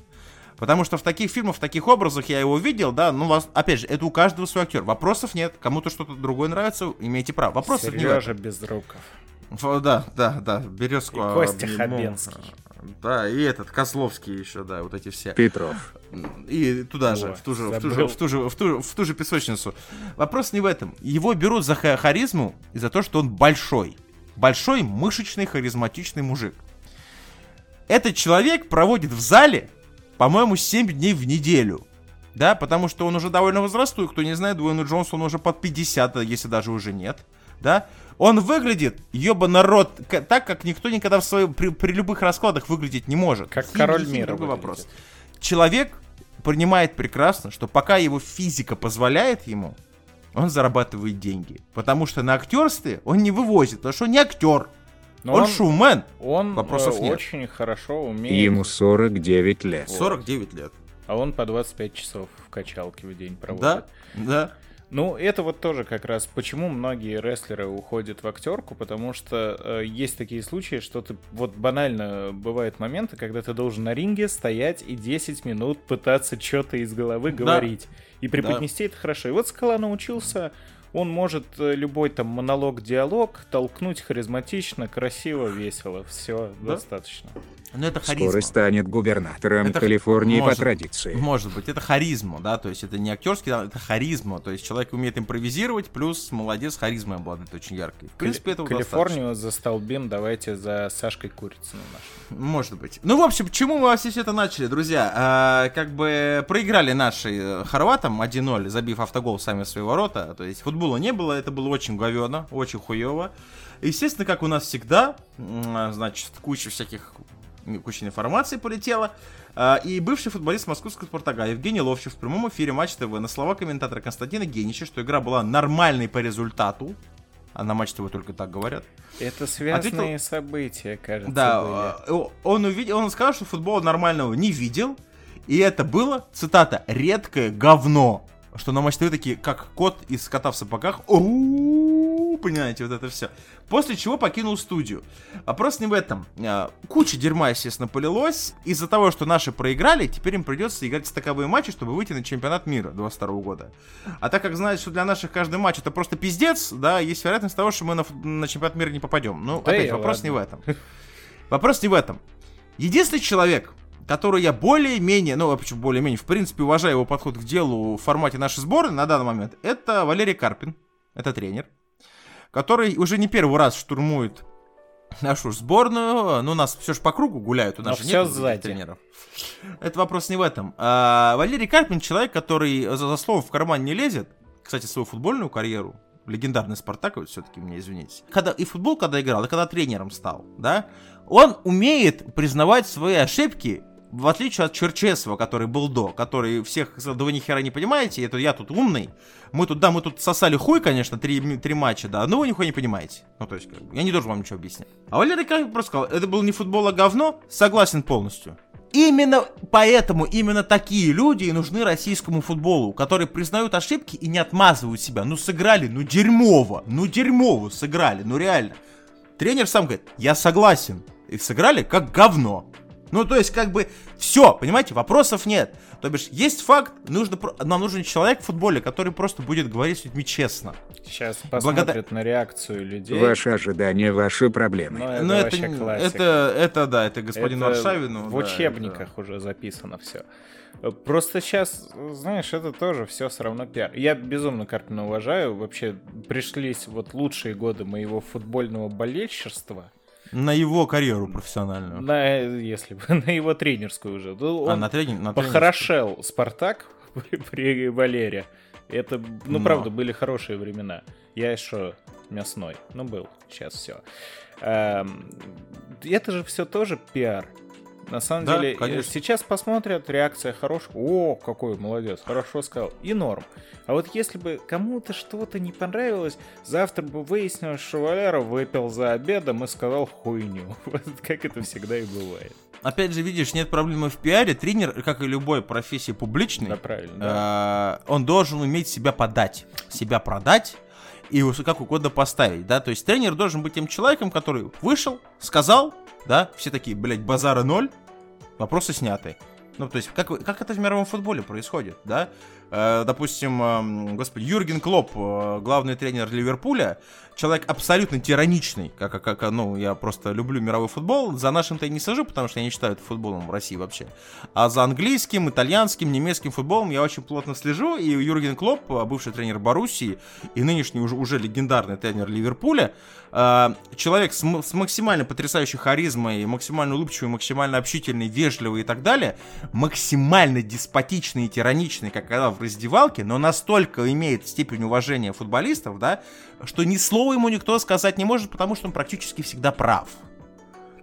Потому что в таких фильмах, в таких образах я его видел, да, ну, вас, опять же, это у каждого свой актер. Вопросов нет. Кому-то что-то другое нравится, имеете право. Вопросов не в этом. Сережа Безруков. Да, да, да, Березку. И а, Костя ну, Хабенский. Да, и этот, Козловский еще, да, вот эти все. Петров. И туда же, О, в ту же, в ту же, в ту же, в ту, в ту же песочницу. Вопрос не в этом. Его берут за ха- харизму и за то, что он большой. Большой, мышечный, харизматичный мужик. Этот человек проводит в зале, по-моему, 7 дней в неделю. Да, потому что он уже довольно возрастной. Кто не знает, Дуэйну Джонсону уже под 50, если даже уже нет. Да? Он выглядит, ёба народ, так, как никто никогда в своем, при, при любых раскладах выглядеть не может. Как Химия, король мира другой выглядит. вопрос. Человек понимает прекрасно, что пока его физика позволяет ему, он зарабатывает деньги. Потому что на актерстве он не вывозит, потому что он не актер. Но он, он, шоумен. он Вопросов э, нет. очень хорошо умеет. Ему 49 лет. 49 лет. А он по 25 часов в качалке в день проводит. Да, да. Ну, это вот тоже как раз почему многие рестлеры уходят в актерку, потому что э, есть такие случаи, что ты вот банально бывают моменты, когда ты должен на ринге стоять и 10 минут пытаться что-то из головы Да. говорить. И преподнести это хорошо. И вот Скала научился, он может э, любой там монолог-диалог толкнуть харизматично, красиво, весело. Все, Да. достаточно. Но это харизма. Скоро станет губернатором Это Калифорнии по может- традиции. Может быть, это харизма, да, то есть это не актерский, да, это харизма, то есть человек умеет импровизировать, плюс молодец, харизмой обладает очень яркой. В принципе, этого Калифорнию застолбим, давайте за Сашкой Курицыным нашим. Может быть. Ну, в общем, почему мы все это начали, друзья? А, как бы проиграли наши э, хорватам 1-0, забив автогол сами в свои ворота. То есть футбола не было, это было очень говено, очень хуево. Естественно, как у нас всегда, а, значит, куча всяких, куча информации полетела. А, И бывший футболист московского Спартака Евгений Ловчев в прямом эфире Матч ТВ на слова комментатора Константина Генича, что игра была нормальной по результату, а на матч ТВ только так говорят. Это связанные события, кажется. Да, были. э, он увидел, он сказал, что футбола нормального не видел, и это было, цитата, редкое говно. Что на матч ТВ такие, как кот из кота в сапогах, «Оу», понимаете, вот это все. После чего покинул студию. Вопрос не в этом. А, Куча дерьма, естественно, полилось. Из-за того, что наши проиграли, теперь им придется играть стаковые матчи, чтобы выйти на чемпионат мира 22 года. А так как знают, что для наших каждый матч это просто пиздец, да, есть вероятность того, что мы на, на чемпионат мира не попадем. Ну, Да опять, вопрос ладно. не в этом. Вопрос не в этом. Единственный человек, который я более-менее, ну, а почему более-менее, в принципе, уважаю его подход к делу в формате нашей сборной на данный момент, это Валерий Карпин, это тренер, который уже не первый раз штурмует нашу сборную. Ну, нас все же по кругу гуляют, у нас Но же нет сзади. тренеров. Это вопрос не в этом. А, Валерий Карпин человек, который за, за словом в карман не лезет. Кстати, свою футбольную карьеру, легендарный Спартак, все-таки мне извините. Когда и футбол, когда играл, и когда тренером стал, да, он умеет признавать свои ошибки, в отличие от Черчесова, который был до, который всех, да вы ни хера не понимаете, это я тут умный, мы тут, да, мы тут сосали хуй, конечно, три, три матча, да, но вы нихуя не понимаете. Ну, то есть, как я не должен вам ничего объяснять. А Валерий Карпин просто сказал, это был не футбол, а говно, согласен полностью. Именно поэтому именно такие люди и нужны российскому футболу, которые признают ошибки и не отмазывают себя. Ну сыграли, ну дерьмово, ну дерьмово сыграли, ну реально. Тренер сам говорит, я согласен. И сыграли как говно. Ну, то есть, как бы, все, понимаете, вопросов нет. То бишь, есть факт, нужно, нам нужен человек в футболе, который просто будет говорить с людьми честно. Сейчас Благодар- посмотрят на реакцию людей. Ваши ожидания, ваши проблемы. Но это Но это, это, это, да, это господин Это Варшавину. В да, учебниках уже записано все. Просто сейчас, знаешь, это тоже все все равно пиар. Я безумно Карпина уважаю. Вообще пришлись вот лучшие годы моего футбольного болельщерства. На его карьеру профессиональную. На, если бы, на его тренерскую уже. Ну, а, он на тренинг, на похорошел Спартак при, при Валере. Это, ну, Но. правда, были хорошие времена. Я еще мясной. Ну, был. Сейчас все. это же все тоже пиар. На самом Да, деле, э, конечно. сейчас посмотрят, реакция хорошая. О, какой молодец, хорошо сказал. И норм. А вот если бы кому-то что-то не понравилось, завтра бы выяснилось, что Валера выпил за обедом и сказал хуйню. Вот как это всегда и бывает. Опять же, видишь, нет проблемы в пиаре. Тренер, как и любой профессии публичной, Да, правильно. да. э, он должен уметь себя подать, себя продать и как угодно поставить, да, то есть тренер должен быть тем человеком, который вышел, сказал, да, все такие, блядь, базара ноль, вопросы сняты. Ну, то есть, как, как это в мировом футболе происходит, да? Э, допустим, эм, господи, Юрген Клоп, э, главный тренер Ливерпуля, человек абсолютно тираничный, как, как, как, ну, я просто люблю мировой футбол, за нашим-то я не сажу, потому что я не считаю это футболом в России вообще. А за английским, итальянским, немецким футболом я очень плотно слежу, и Юрген Клоп, э, бывший тренер Боруссии и нынешний уже, уже легендарный тренер Ливерпуля, э, человек с, с максимально потрясающей харизмой, максимально улыбчивый, максимально общительный, вежливый и так далее, максимально деспотичный и тираничный, как когда в раздевалке, но настолько имеет степень уважения футболистов, да, что ни слова ему никто сказать не может, потому что он практически всегда прав.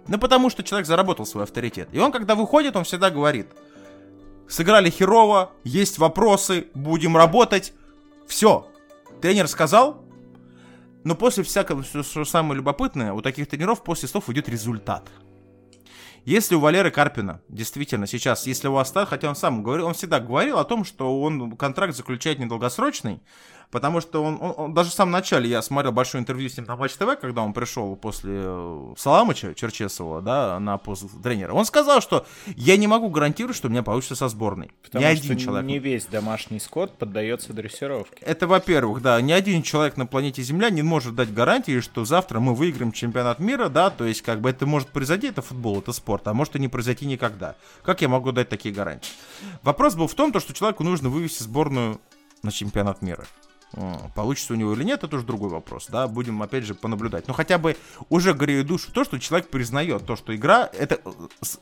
Ну, потому что человек заработал свой авторитет. И он, когда выходит, он всегда говорит, сыграли херово, есть вопросы, будем работать. Все. Тренер сказал, но после всякого, что, самое любопытное, у таких тренеров после слов идет результат. Если у Валеры Карпина действительно сейчас, если у Аста, хотя он сам говорил, он всегда говорил о том, что он контракт заключает недолгосрочный, потому что он, он- он даже в самом начале, я смотрел большое интервью с ним на Матч ТВ, когда он пришел после э, Саламыча Черчесова, да, на пост тренера, он сказал, что я не могу гарантировать, что у меня получится со сборной. Потому Ни один человек. не весь домашний скот поддается дрессировке. Это, во-первых, да, ни один человек на планете Земля не может дать гарантии, что завтра мы выиграем чемпионат мира, да, то есть как бы это может произойти, это футбол, это спорт, а может и не произойти никогда. Как я могу дать такие гарантии? Вопрос был в том, то, что человеку нужно вывести сборную на чемпионат мира. М, Получится у него или нет, это уже другой вопрос, да, будем опять же понаблюдать. Но хотя бы уже греет душу то, что человек признает, то, что игра, это, э,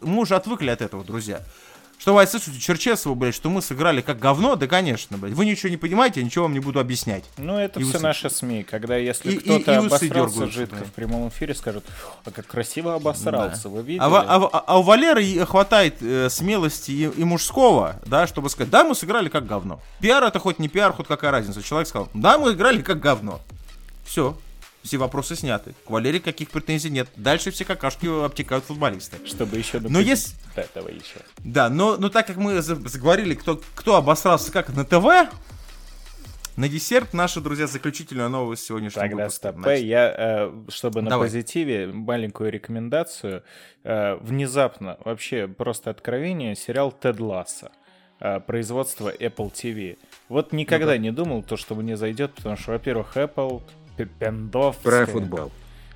мы уже отвыкли от этого, друзья. Что вы отсутствуете Черчесову, блядь, что мы сыграли как говно, да, конечно, блядь. Вы ничего не понимаете, я ничего вам не буду объяснять. Ну, это И все усы- наши СМИ, когда если И- и- кто-то и усы обосрался жидко да. в прямом эфире, скажут, а как красиво обосрался, вы видели? А, а во- а у Валеры и хватает э, смелости и, и мужского, да, чтобы сказать, да, мы сыграли как говно. Пиар это хоть не пиар, хоть какая разница. Человек сказал, да, мы играли как говно. Все. Все вопросы сняты. К Валерии каких претензий нет. Дальше все какашки обтекают футболисты. Чтобы еще Но если... Да, давай еще. Да, но, но так как мы заговорили, кто, кто обосрался как на ТВ, на десерт наши друзья заключительная новость сегодняшнего Тогда выпуска. стоп. Я, э, чтобы на Давай. позитиве, маленькую рекомендацию. Э, Внезапно, вообще просто откровение, сериал Тед Ласса. э, Производство Apple TV. Вот никогда не думал, то, что мне зайдет, потому что, во-первых, Apple, Пендовская. Про футбол.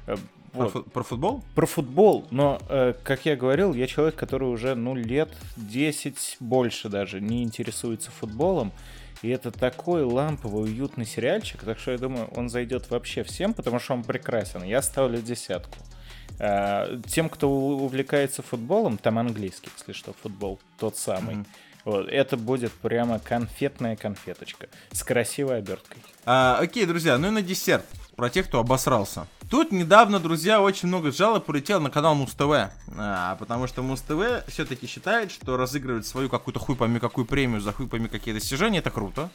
Э, Про, вот. про футбол? Про футбол, но, э, как я говорил, я человек, который уже, ну, лет 10 больше даже не интересуется футболом. И это такой ламповый, уютный сериальчик, так что я думаю, он зайдет вообще всем, потому что он прекрасен. Я ставлю десятку. Э, тем, кто увлекается футболом, там английский, если что, футбол тот самый. Мгм. Вот, это будет прямо конфетная конфеточка с красивой оберткой. А, окей, друзья, ну и на десерт. Про тех, кто обосрался. Тут недавно, друзья, очень много жалоб полетело на канал Муз-ТВ. А, потому что Муз-ТВ все-таки считает, что разыгрывать свою какую-то хуй пойми какую премию за хуй пойми какие достижения, это круто.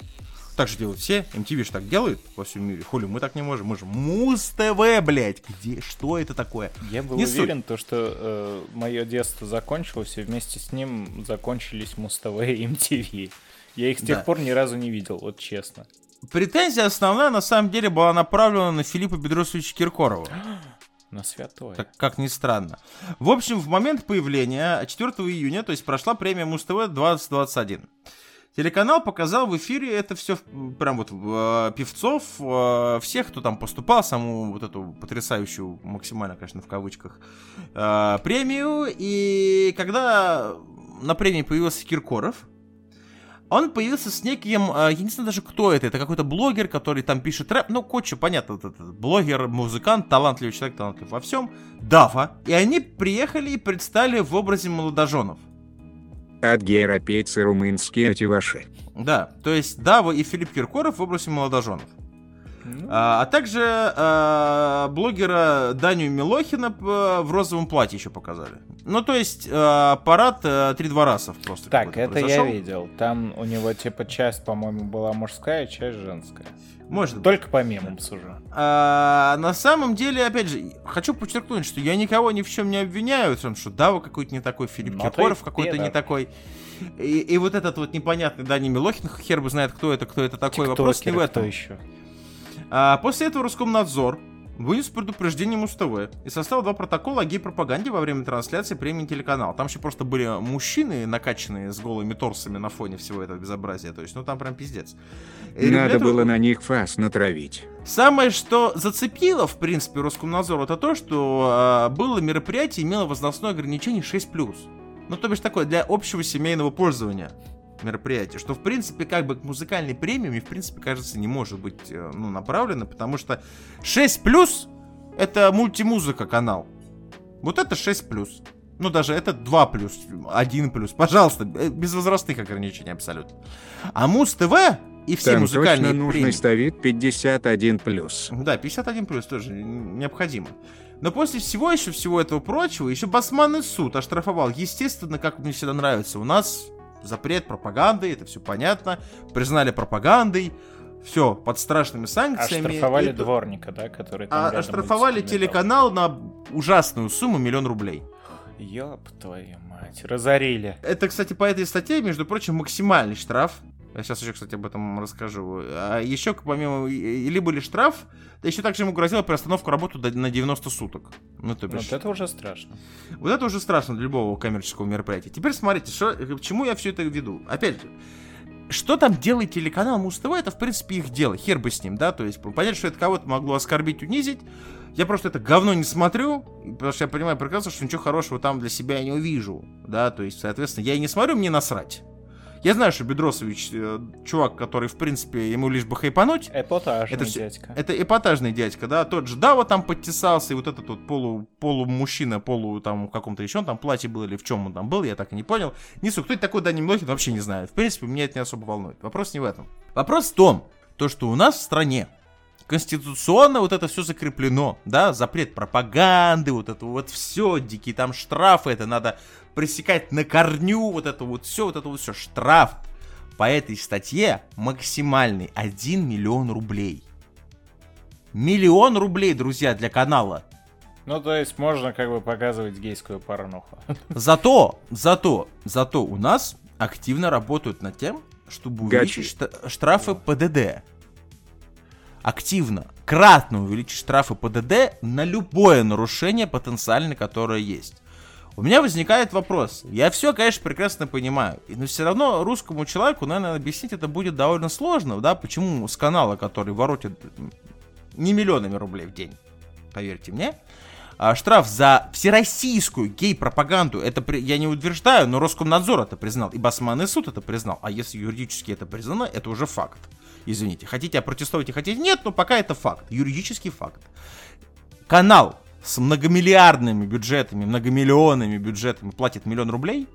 Так же делают все. MTV же так делает во всем мире. Хули, мы так не можем. Мы же Муз-ТВ, блядь. Где? Что это такое? Я был Не суть. уверен, то, что мое детство закончилось, и вместе с ним закончились Муз-ТВ и MTV. Я их с тех Да. пор ни разу не видел, вот честно. Претензия основная, на самом деле, была направлена на Филиппа Бедросовича Киркорова. На святое. Как, как ни странно. В общем, в момент появления 4 июня, то есть прошла премия Муз-ТВ 2021. Телеканал показал в эфире это все прям вот э, певцов, э, всех, кто там поступал, саму вот эту потрясающую, максимально, конечно, в кавычках, э, премию. И когда на премии появился Киркоров, он появился с неким, э, я не знаю даже кто это, это какой-то блогер, который там пишет рэп, ну, коча, понятно, вот этот блогер, музыкант, талантливый человек, талантлив во всем, Дава. И они приехали и предстали в образе молодоженов. От гейропейцы румынские эти ваши. Да, то есть Дава и Филипп Киркоров в образе молодоженов. Ну, А, а также а, блогера Даню Милохина в розовом платье еще показали. Ну, то есть а, парад а, три дворасов просто. Так, это произошел. я видел. Там у него типа часть, по-моему, была мужская, часть женская. Может быть. Только по мемам сужу. А, на самом деле, опять же, хочу подчеркнуть, что я никого ни в чем не обвиняю, в том, что Дава какой-то не такой, Филипп Ну, Киркоров ты какой-то не такой. И, и вот этот вот непонятный Дани Милохин, хер бы знает, кто это, кто это такой, вопрос не в этом. кто еще? А, после этого Роскомнадзор вынес предупреждение Муз-ТВ и составил два протокола о гей-пропаганде во время трансляции премии телеканал. Там еще просто были мужчины, накачанные с голыми торсами на фоне всего этого безобразия. То есть, ну там прям пиздец. И Надо ребята- было на них фас натравить. Самое, что зацепило, в принципе, Роскомнадзор, это то, что а, было мероприятие, имело возрастное ограничение 6+. Ну, то бишь такое, для общего семейного пользования мероприятие, что, в принципе, как бы к музыкальной премии, в принципе, кажется, не может быть э, ну, направлено, потому что 6+, это мультимузыка канал. Вот это 6+. Ну, даже это 2 плюс, 1 плюс. Пожалуйста, э, без возрастных ограничений абсолютно. А Муз-ТВ и все Там музыкальные точно нужно премии... ставить 51 плюс. Да, 51 плюс тоже необходимо. Но после всего еще всего этого прочего, еще Басманный суд оштрафовал. Естественно, как мне всегда нравится, у нас запрет пропаганды, это все понятно. Признали пропагандой, все под страшными санкциями. Оштрафовали Это- дворника, да, который там А, оштрафовали телеканал на ужасную сумму миллион рублей. Ёб твою мать, разорили. Это, кстати, по этой статье, между прочим, максимальный штраф. Я сейчас еще, кстати, об этом расскажу. А еще, помимо, либо ли штраф, да еще также ему грозила приостановку работы на 90 суток. Ну, то бишь, Вот это уже страшно. вот это уже страшно для любого коммерческого мероприятия. Теперь смотрите, что, к чему я все это веду. Опять же, что там делает телеканал Муз-ТВ, это, в принципе, их дело. Хер бы с ним, да? То есть, понятно, что это кого-то могло оскорбить, унизить. Я просто это говно не смотрю, потому что я понимаю прекрасно, что ничего хорошего там для себя я не увижу, да? То есть, соответственно, я и не смотрю, мне насрать. Я знаю, что Бедросович э, чувак, который, в принципе, ему лишь бы хайпануть. Эпатажный Это всё- дядька. Это эпатажный дядька, да, тот же Дава там подтесался, и вот этот вот полу, полумужчина, полу там каком-то еще он там платье был или в чем он там был, я так и не понял. Не суть, кто это такой Дани Милохин, вообще не знаю. В принципе, меня это не особо волнует. Вопрос не в этом. Вопрос в том, то, что у нас в стране конституционно вот это все закреплено, да, запрет пропаганды, вот это вот все, дикие там штрафы, это надо пресекать на корню, вот это вот все, вот это вот все, штраф по этой статье максимальный 1 миллион рублей. Миллион рублей, друзья, для канала. Ну, то есть можно как бы показывать гейскую порнуху. Зато, зато, зато у нас активно работают над тем, чтобы увеличить Гачи. штрафы ПДД. Активно, кратно увеличить штрафы ПДД на любое нарушение потенциально, которое есть. У меня возникает вопрос. Я все, конечно, прекрасно понимаю. Но все равно русскому человеку, наверное, объяснить это будет довольно сложно, да, почему с канала, который воротит не миллионами рублей в день, поверьте мне, а, штраф за всероссийскую гей-пропаганду, это при- я не утверждаю, но Роскомнадзор это признал, и Басманный суд это признал. А если юридически это признано, это уже факт. Извините, хотите опротестовать и хотите нет, но пока это факт, юридический факт. Канал с многомиллиардными бюджетами, многомиллионными бюджетами платит миллион рублей,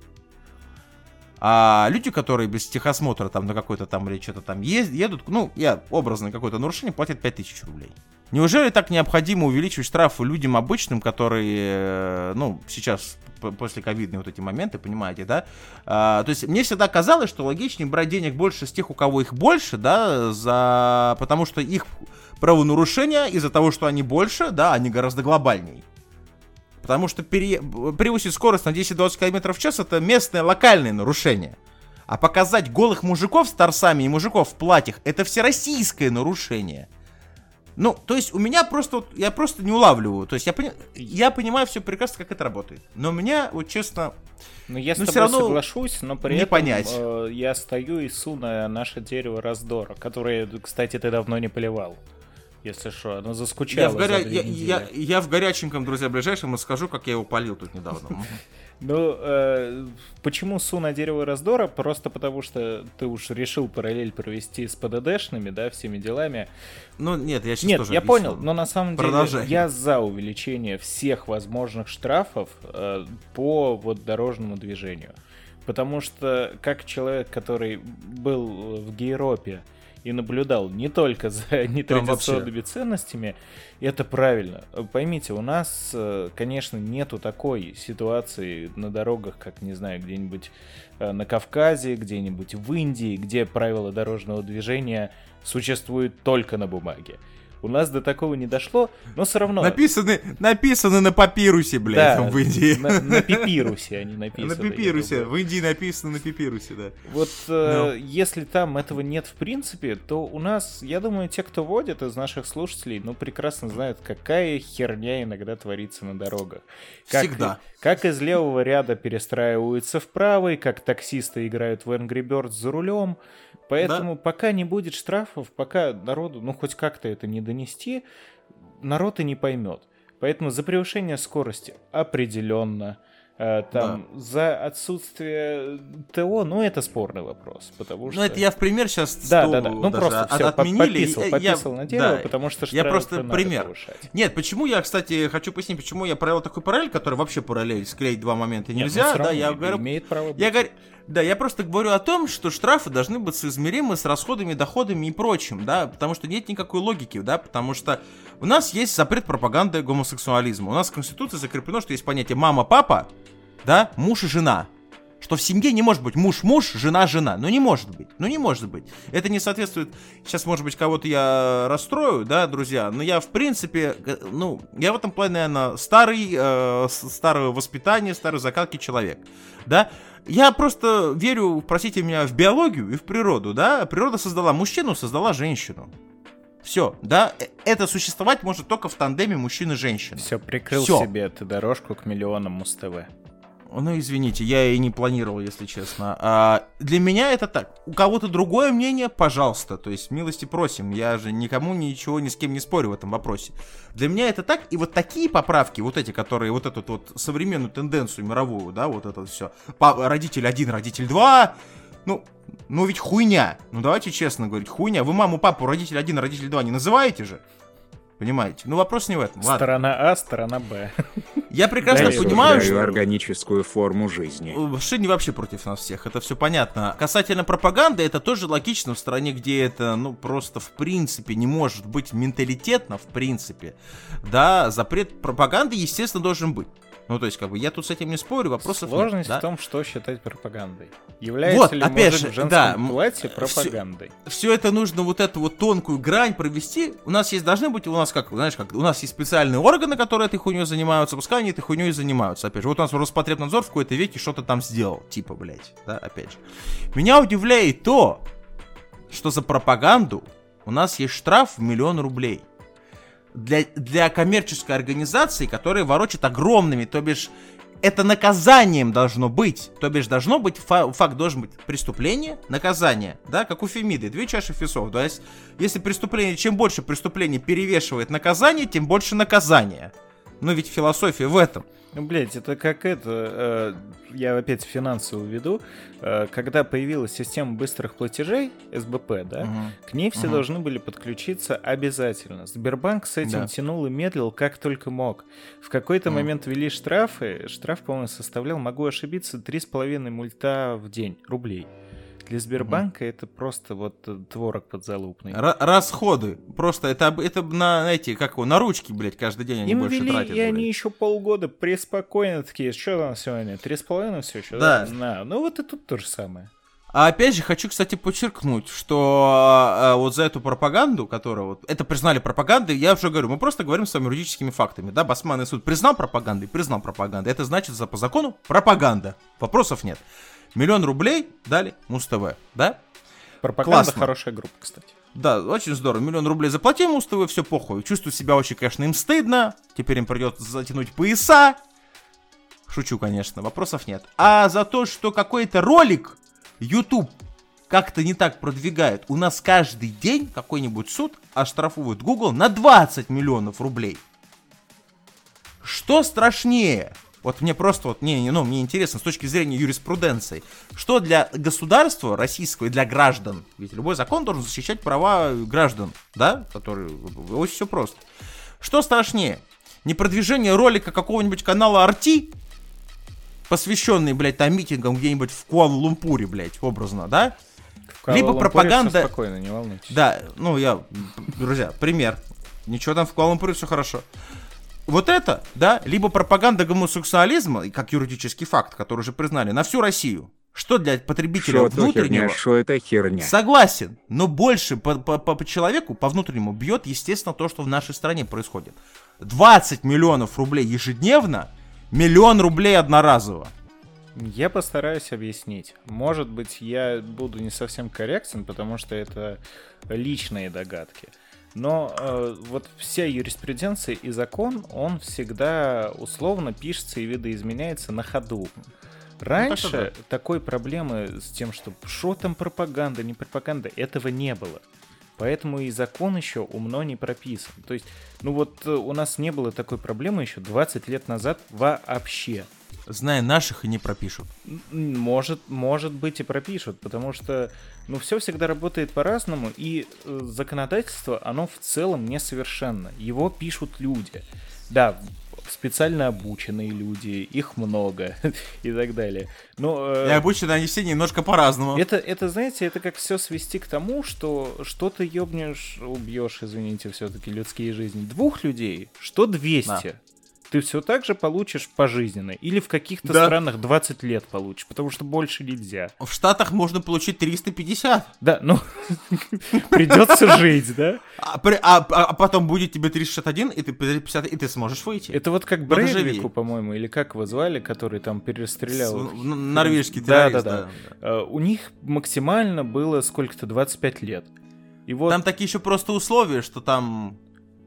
а люди, которые без техосмотра там на какой-то там или что-то там ез- едут, ну, я образно какое-то нарушение, платят 5000 рублей. Неужели так необходимо увеличивать штрафы людям обычным, которые, э, ну, сейчас после ковидные вот эти моменты, понимаете, да? А, то есть мне всегда казалось, что логичнее брать денег больше с тех, у кого их больше, да, за... потому что их правонарушения из-за того, что они больше, да, они гораздо глобальней. Потому что пере... превысить скорость на 10-20 км в час это местное локальное нарушение. А показать голых мужиков с торсами и мужиков в платьях это всероссийское нарушение. Ну, то есть у меня просто, вот, я просто не улавливаю. То есть я, пони- я понимаю все прекрасно, как это работает. Но у меня, вот честно, Ну, я с Ну, тобой равно соглашусь, но при не этом понять. э, я стою и су на наше дерево раздора, которое, кстати, ты давно не поливал. Если что, оно заскучало я в, горя- за я, я- я в горяченьком, друзья, ближайшем и скажу, как я его полил тут недавно. Ну, э, почему су на дерево раздора? Просто потому, что ты уж решил параллель провести с ПДДшными, да, всеми делами. Ну, нет, я сейчас Нет, тоже я объясню. понял, но на самом деле Продолжай. я за увеличение всех возможных штрафов э, по вот дорожному движению. Потому что как человек, который был в Гейропе и наблюдал не только за нетрадиционными ценностями, это правильно. Поймите, у нас, э, конечно, нету такой ситуации на дорогах, как, не знаю, где-нибудь э, на Кавказе, где-нибудь в Индии, где правила дорожного движения существуют только на бумаге. У нас до такого не дошло, но все равно... Написаны, написаны на папирусе, блядь, Да, в Индии. На, на пипирусе они На написаны. папирусе. я думаю. В Индии написано на папирусе, да. Вот э, если там этого нет в принципе, то у нас, я думаю, те, кто водит из наших слушателей, ну, прекрасно знают, какая херня иногда творится на дорогах. Как, Всегда. Как из левого ряда перестраиваются в правый, как таксисты играют в Angry Birds за рулем. Поэтому пока не будет штрафов, пока народу, ну, хоть как-то это не донести, народ и не поймет. Поэтому за превышение скорости определенно. э, Там за отсутствие ТО, ну это спорный вопрос, потому что. Ну, это я в пример сейчас Да, да, да. Ну просто все, отменили. подписал, Я- подписал я- на дерево, да. потому что Я просто пример. повышать. Нет, почему я, кстати, хочу пояснить, почему я провел такой параллель, который вообще параллель, склеить два момента Нет, ну, нельзя, да, я говорю, имеет право я быть. говорю, да, я просто говорю о том, что штрафы должны быть соизмеримы с расходами, доходами и прочим, да, потому что нет никакой логики, да, потому что у нас есть запрет пропаганды гомосексуализма, у нас в Конституции закреплено, что есть понятие мама-папа, да, муж и жена, что в семье не может быть муж-муж, жена-жена. Ну не может быть. Ну не может быть. Это не соответствует... Сейчас, может быть, кого-то я расстрою, да, друзья, но я, в принципе, ну, я в этом плане, наверное, старый, э, с- старого воспитания, старой закалки человек, да. Я просто верю, простите меня, в биологию и в природу, да. Природа создала мужчину, создала женщину. Все, да. Э- Это существовать может только в тандеме мужчины-женщины. Все, прикрыл Всё. себе ты дорожку к миллионам Муз-ТВ. Ну, извините, я и не планировал, если честно. А, для меня это так. У кого-то другое мнение, пожалуйста. То есть, милости просим. Я же никому ничего, ни с кем не спорю в этом вопросе. Для меня это так. И вот такие поправки, вот эти, которые, вот эту вот современную тенденцию мировую, да, вот это все. Родитель один, родитель два. Ну, ну ведь хуйня. Ну, давайте честно говорить, хуйня. Вы маму, папу, родитель один, родитель два не называете же? Понимаете? Ну, вопрос не в этом. Ладно. Сторона А, сторона Б. Я прекрасно Да, понимаю, что... органическую форму жизни. Шинни вообще против нас всех, это все понятно. Касательно пропаганды, это тоже логично в стране, где это, ну, просто в принципе не может быть менталитетно, в принципе. Да, запрет пропаганды, естественно, должен быть. Ну, то есть, как бы, я тут с этим не спорю, вопросов Сложность нет, в да? том, что считать пропагандой. Является Вот, ли опять мужик же, в женском да, платье пропагандой? все это нужно вот эту вот тонкую грань провести. У нас есть, должны быть, у нас как, знаешь, как, у нас есть специальные органы, которые этой хуйней занимаются, пускай они этой хуйней занимаются. Опять же, вот у нас Роспотребнадзор в какой-то веке что-то там сделал, типа, блядь, да, опять же. Меня удивляет то, что за пропаганду у нас есть штраф в миллион рублей. Для, для коммерческой организации, которая ворочит огромными, то бишь это наказанием должно быть. То бишь должно быть, фа- факт должен быть преступление, наказание, да, как у Фемиды, две чаши весов. То есть, если преступление, чем больше преступлений перевешивает наказание, тем больше наказания. Но ведь философия в этом. Ну, блядь, это как это, э, я опять финансы уведу, э, когда появилась система быстрых платежей, СБП, да, Мгм. к ней все Мгм. должны были подключиться обязательно. Сбербанк с этим Да. тянул и медлил как только мог. В какой-то Мгм. момент ввели штрафы, штраф, по-моему, составлял, могу ошибиться, 3,5 мульта в день, рублей. Для Сбербанка это просто вот э, творог подзалупный. Ра- расходы. Просто это, это на, знаете, как его, на ручки, блядь, каждый день они Им больше ввели, тратят. и блядь. они еще полгода преспокойно такие, что там сегодня, три с половиной все еще? Да. На. Ну вот и тут то же самое. А опять же, хочу, кстати, подчеркнуть, что э, вот за эту пропаганду, которая вот, это признали пропагандой, я уже говорю, мы просто говорим с вами юридическими фактами, да, Басманный суд признал пропагандой, признал пропагандой, это значит за по закону пропаганда, вопросов нет. Миллион рублей дали Муз-ТВ, да? Пропаганда Классно. хорошая группа, кстати. Да, очень здорово. Миллион рублей заплатил Муз-ТВ, все похуй. Чувствую себя очень, конечно, им стыдно. Теперь им придется затянуть пояса. Шучу, конечно, вопросов нет. А за то, что какой-то ролик YouTube как-то не так продвигает, у нас каждый день какой-нибудь суд оштрафует Google на 20 миллионов рублей. Что страшнее? Вот мне просто вот, не, не, ну, мне интересно с точки зрения юриспруденции, что для государства российского и для граждан, ведь любой закон должен защищать права граждан, да, которые, очень все просто. Что страшнее? Не продвижение ролика какого-нибудь канала Арти, посвященный, блядь, там митингам где-нибудь в Куала-Лумпуре, блядь, образно, да? Либо пропаганда- спокойно, не волнуйтесь. Да, ну я, друзья, пример. Ничего там в Куала-Лумпуре все хорошо. Вот это, да, либо пропаганда гомосексуализма, и как юридический факт, который уже признали, на всю Россию. Что для потребителя то внутреннего... что это херня. Согласен, но больше по, по- по- по человеку, по внутреннему бьет, естественно, то, что в нашей стране происходит. 20 миллионов рублей ежедневно, миллион рублей одноразово. Я постараюсь объяснить. Может быть, я буду не совсем корректен, потому что это личные догадки. Но э, вот вся юриспруденция и закон, он всегда условно пишется и видоизменяется на ходу. Раньше Ну, так такой проблемы с тем, что что там пропаганда, не пропаганда, этого не было. Поэтому и закон еще умно не прописан. То есть, ну вот э, у нас не было такой проблемы еще 20 лет назад вообще. Зная наших и не пропишут. Может, может быть и пропишут, потому что, ну, все всегда работает по-разному, и э, законодательство, оно в целом несовершенно. Его пишут люди. Да, специально обученные люди, их много и так далее. Но э, И обычно они все немножко по-разному. это, это, знаете, это как все свести к тому, что что ты ёбнешь, убьешь, извините, все-таки людские жизни. Двух людей, что 200. Ты все так же получишь пожизненно. Или в каких-то Да. странах 20 лет получишь, потому что больше нельзя. В Штатах можно получить 350. Да, ну, придется жить, да? А, а- а- а потом будет тебе 361, и ты 50, и ты сможешь выйти. Это вот как Ну. Брейвику, по-моему, или как его звали, который там перестрелял. н- норвежский террорист, да, да. да. Э, У них максимально было сколько-то 25 лет. И вот Там такие еще просто условия, что там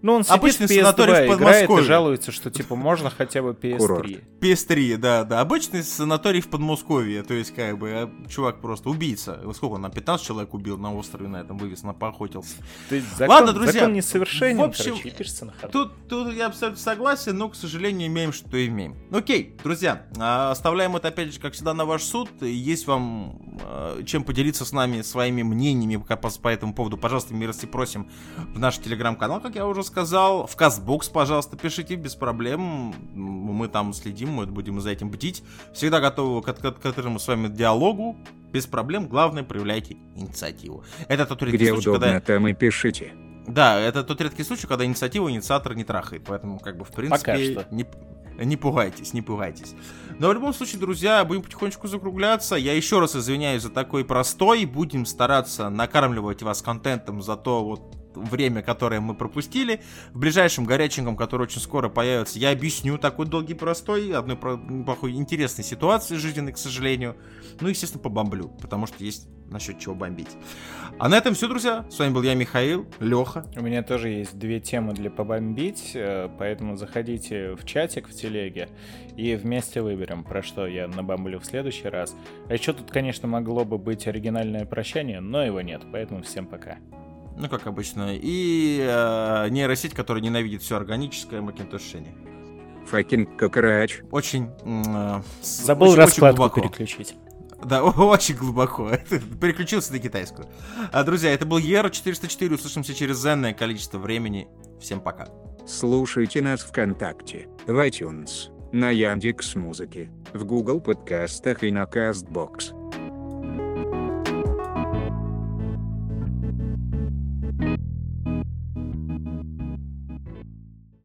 Ну, он сидит Обычный в PS2 санаторий в играет и Подмосковье. жалуется, что, типа, можно хотя бы Курорт. PS3. PS3, да, да. Обычный санаторий в Подмосковье. То есть, как бы, а, чувак просто убийца. Сколько он, на 15 человек убил на острове на этом вывез, на поохотился. То есть закон, Ладно, друзья, закон несовершенен, в общем, короче, пишется на ходу. Тут, тут я абсолютно согласен, но, к сожалению, имеем, что имеем. Окей, друзья, а, оставляем это, опять же, как всегда, на ваш суд. Есть вам а, чем поделиться с нами своими мнениями по этому поводу, пожалуйста, милости просим в наш телеграм-канал, как я уже сказал. В Казбокс, пожалуйста, пишите, без проблем. Мы там следим, мы будем за этим бдить. Всегда готовы к, от- к открытому с вами диалогу. Без проблем, главное, проявляйте инициативу. Это тот редкий Где случай, удобно, когда... там и пишите. Да, это тот редкий случай, когда инициатива инициатора не трахает. Поэтому, как бы, в принципе... Пока что. Не... Не пугайтесь, не пугайтесь. Но в любом случае, друзья, будем потихонечку закругляться. Я еще раз извиняюсь за такой простой. Будем стараться накармливать вас контентом за то вот время, которое мы пропустили. В ближайшем горяченьком, который очень скоро появится, я объясню такой долгий простой, одной плохой интересной ситуации жизненной, к сожалению. Ну, естественно, побомблю, потому что есть насчет чего бомбить. А на этом все, друзья. С вами был я, Михаил, Леха. У меня тоже есть две темы для побомбить, э, поэтому заходите в чатик в телеге и вместе выберем, про что я набомблю в следующий раз. А еще тут, конечно, могло бы быть оригинальное прощание, но его нет, поэтому всем пока. Ну, как обычно. И э, нейросеть, которая ненавидит все органическое макинтошение. Факинг кокрач. Очень... Э, Забыл очень, раскладку очень переключить. Да, очень глубоко. Переключился на китайскую. А, друзья, это был Ера 404. Услышимся через энное количество времени. Всем пока. Слушайте нас ВКонтакте, в iTunes, на Яндекс Музыке, в Google подкастах и на Castbox.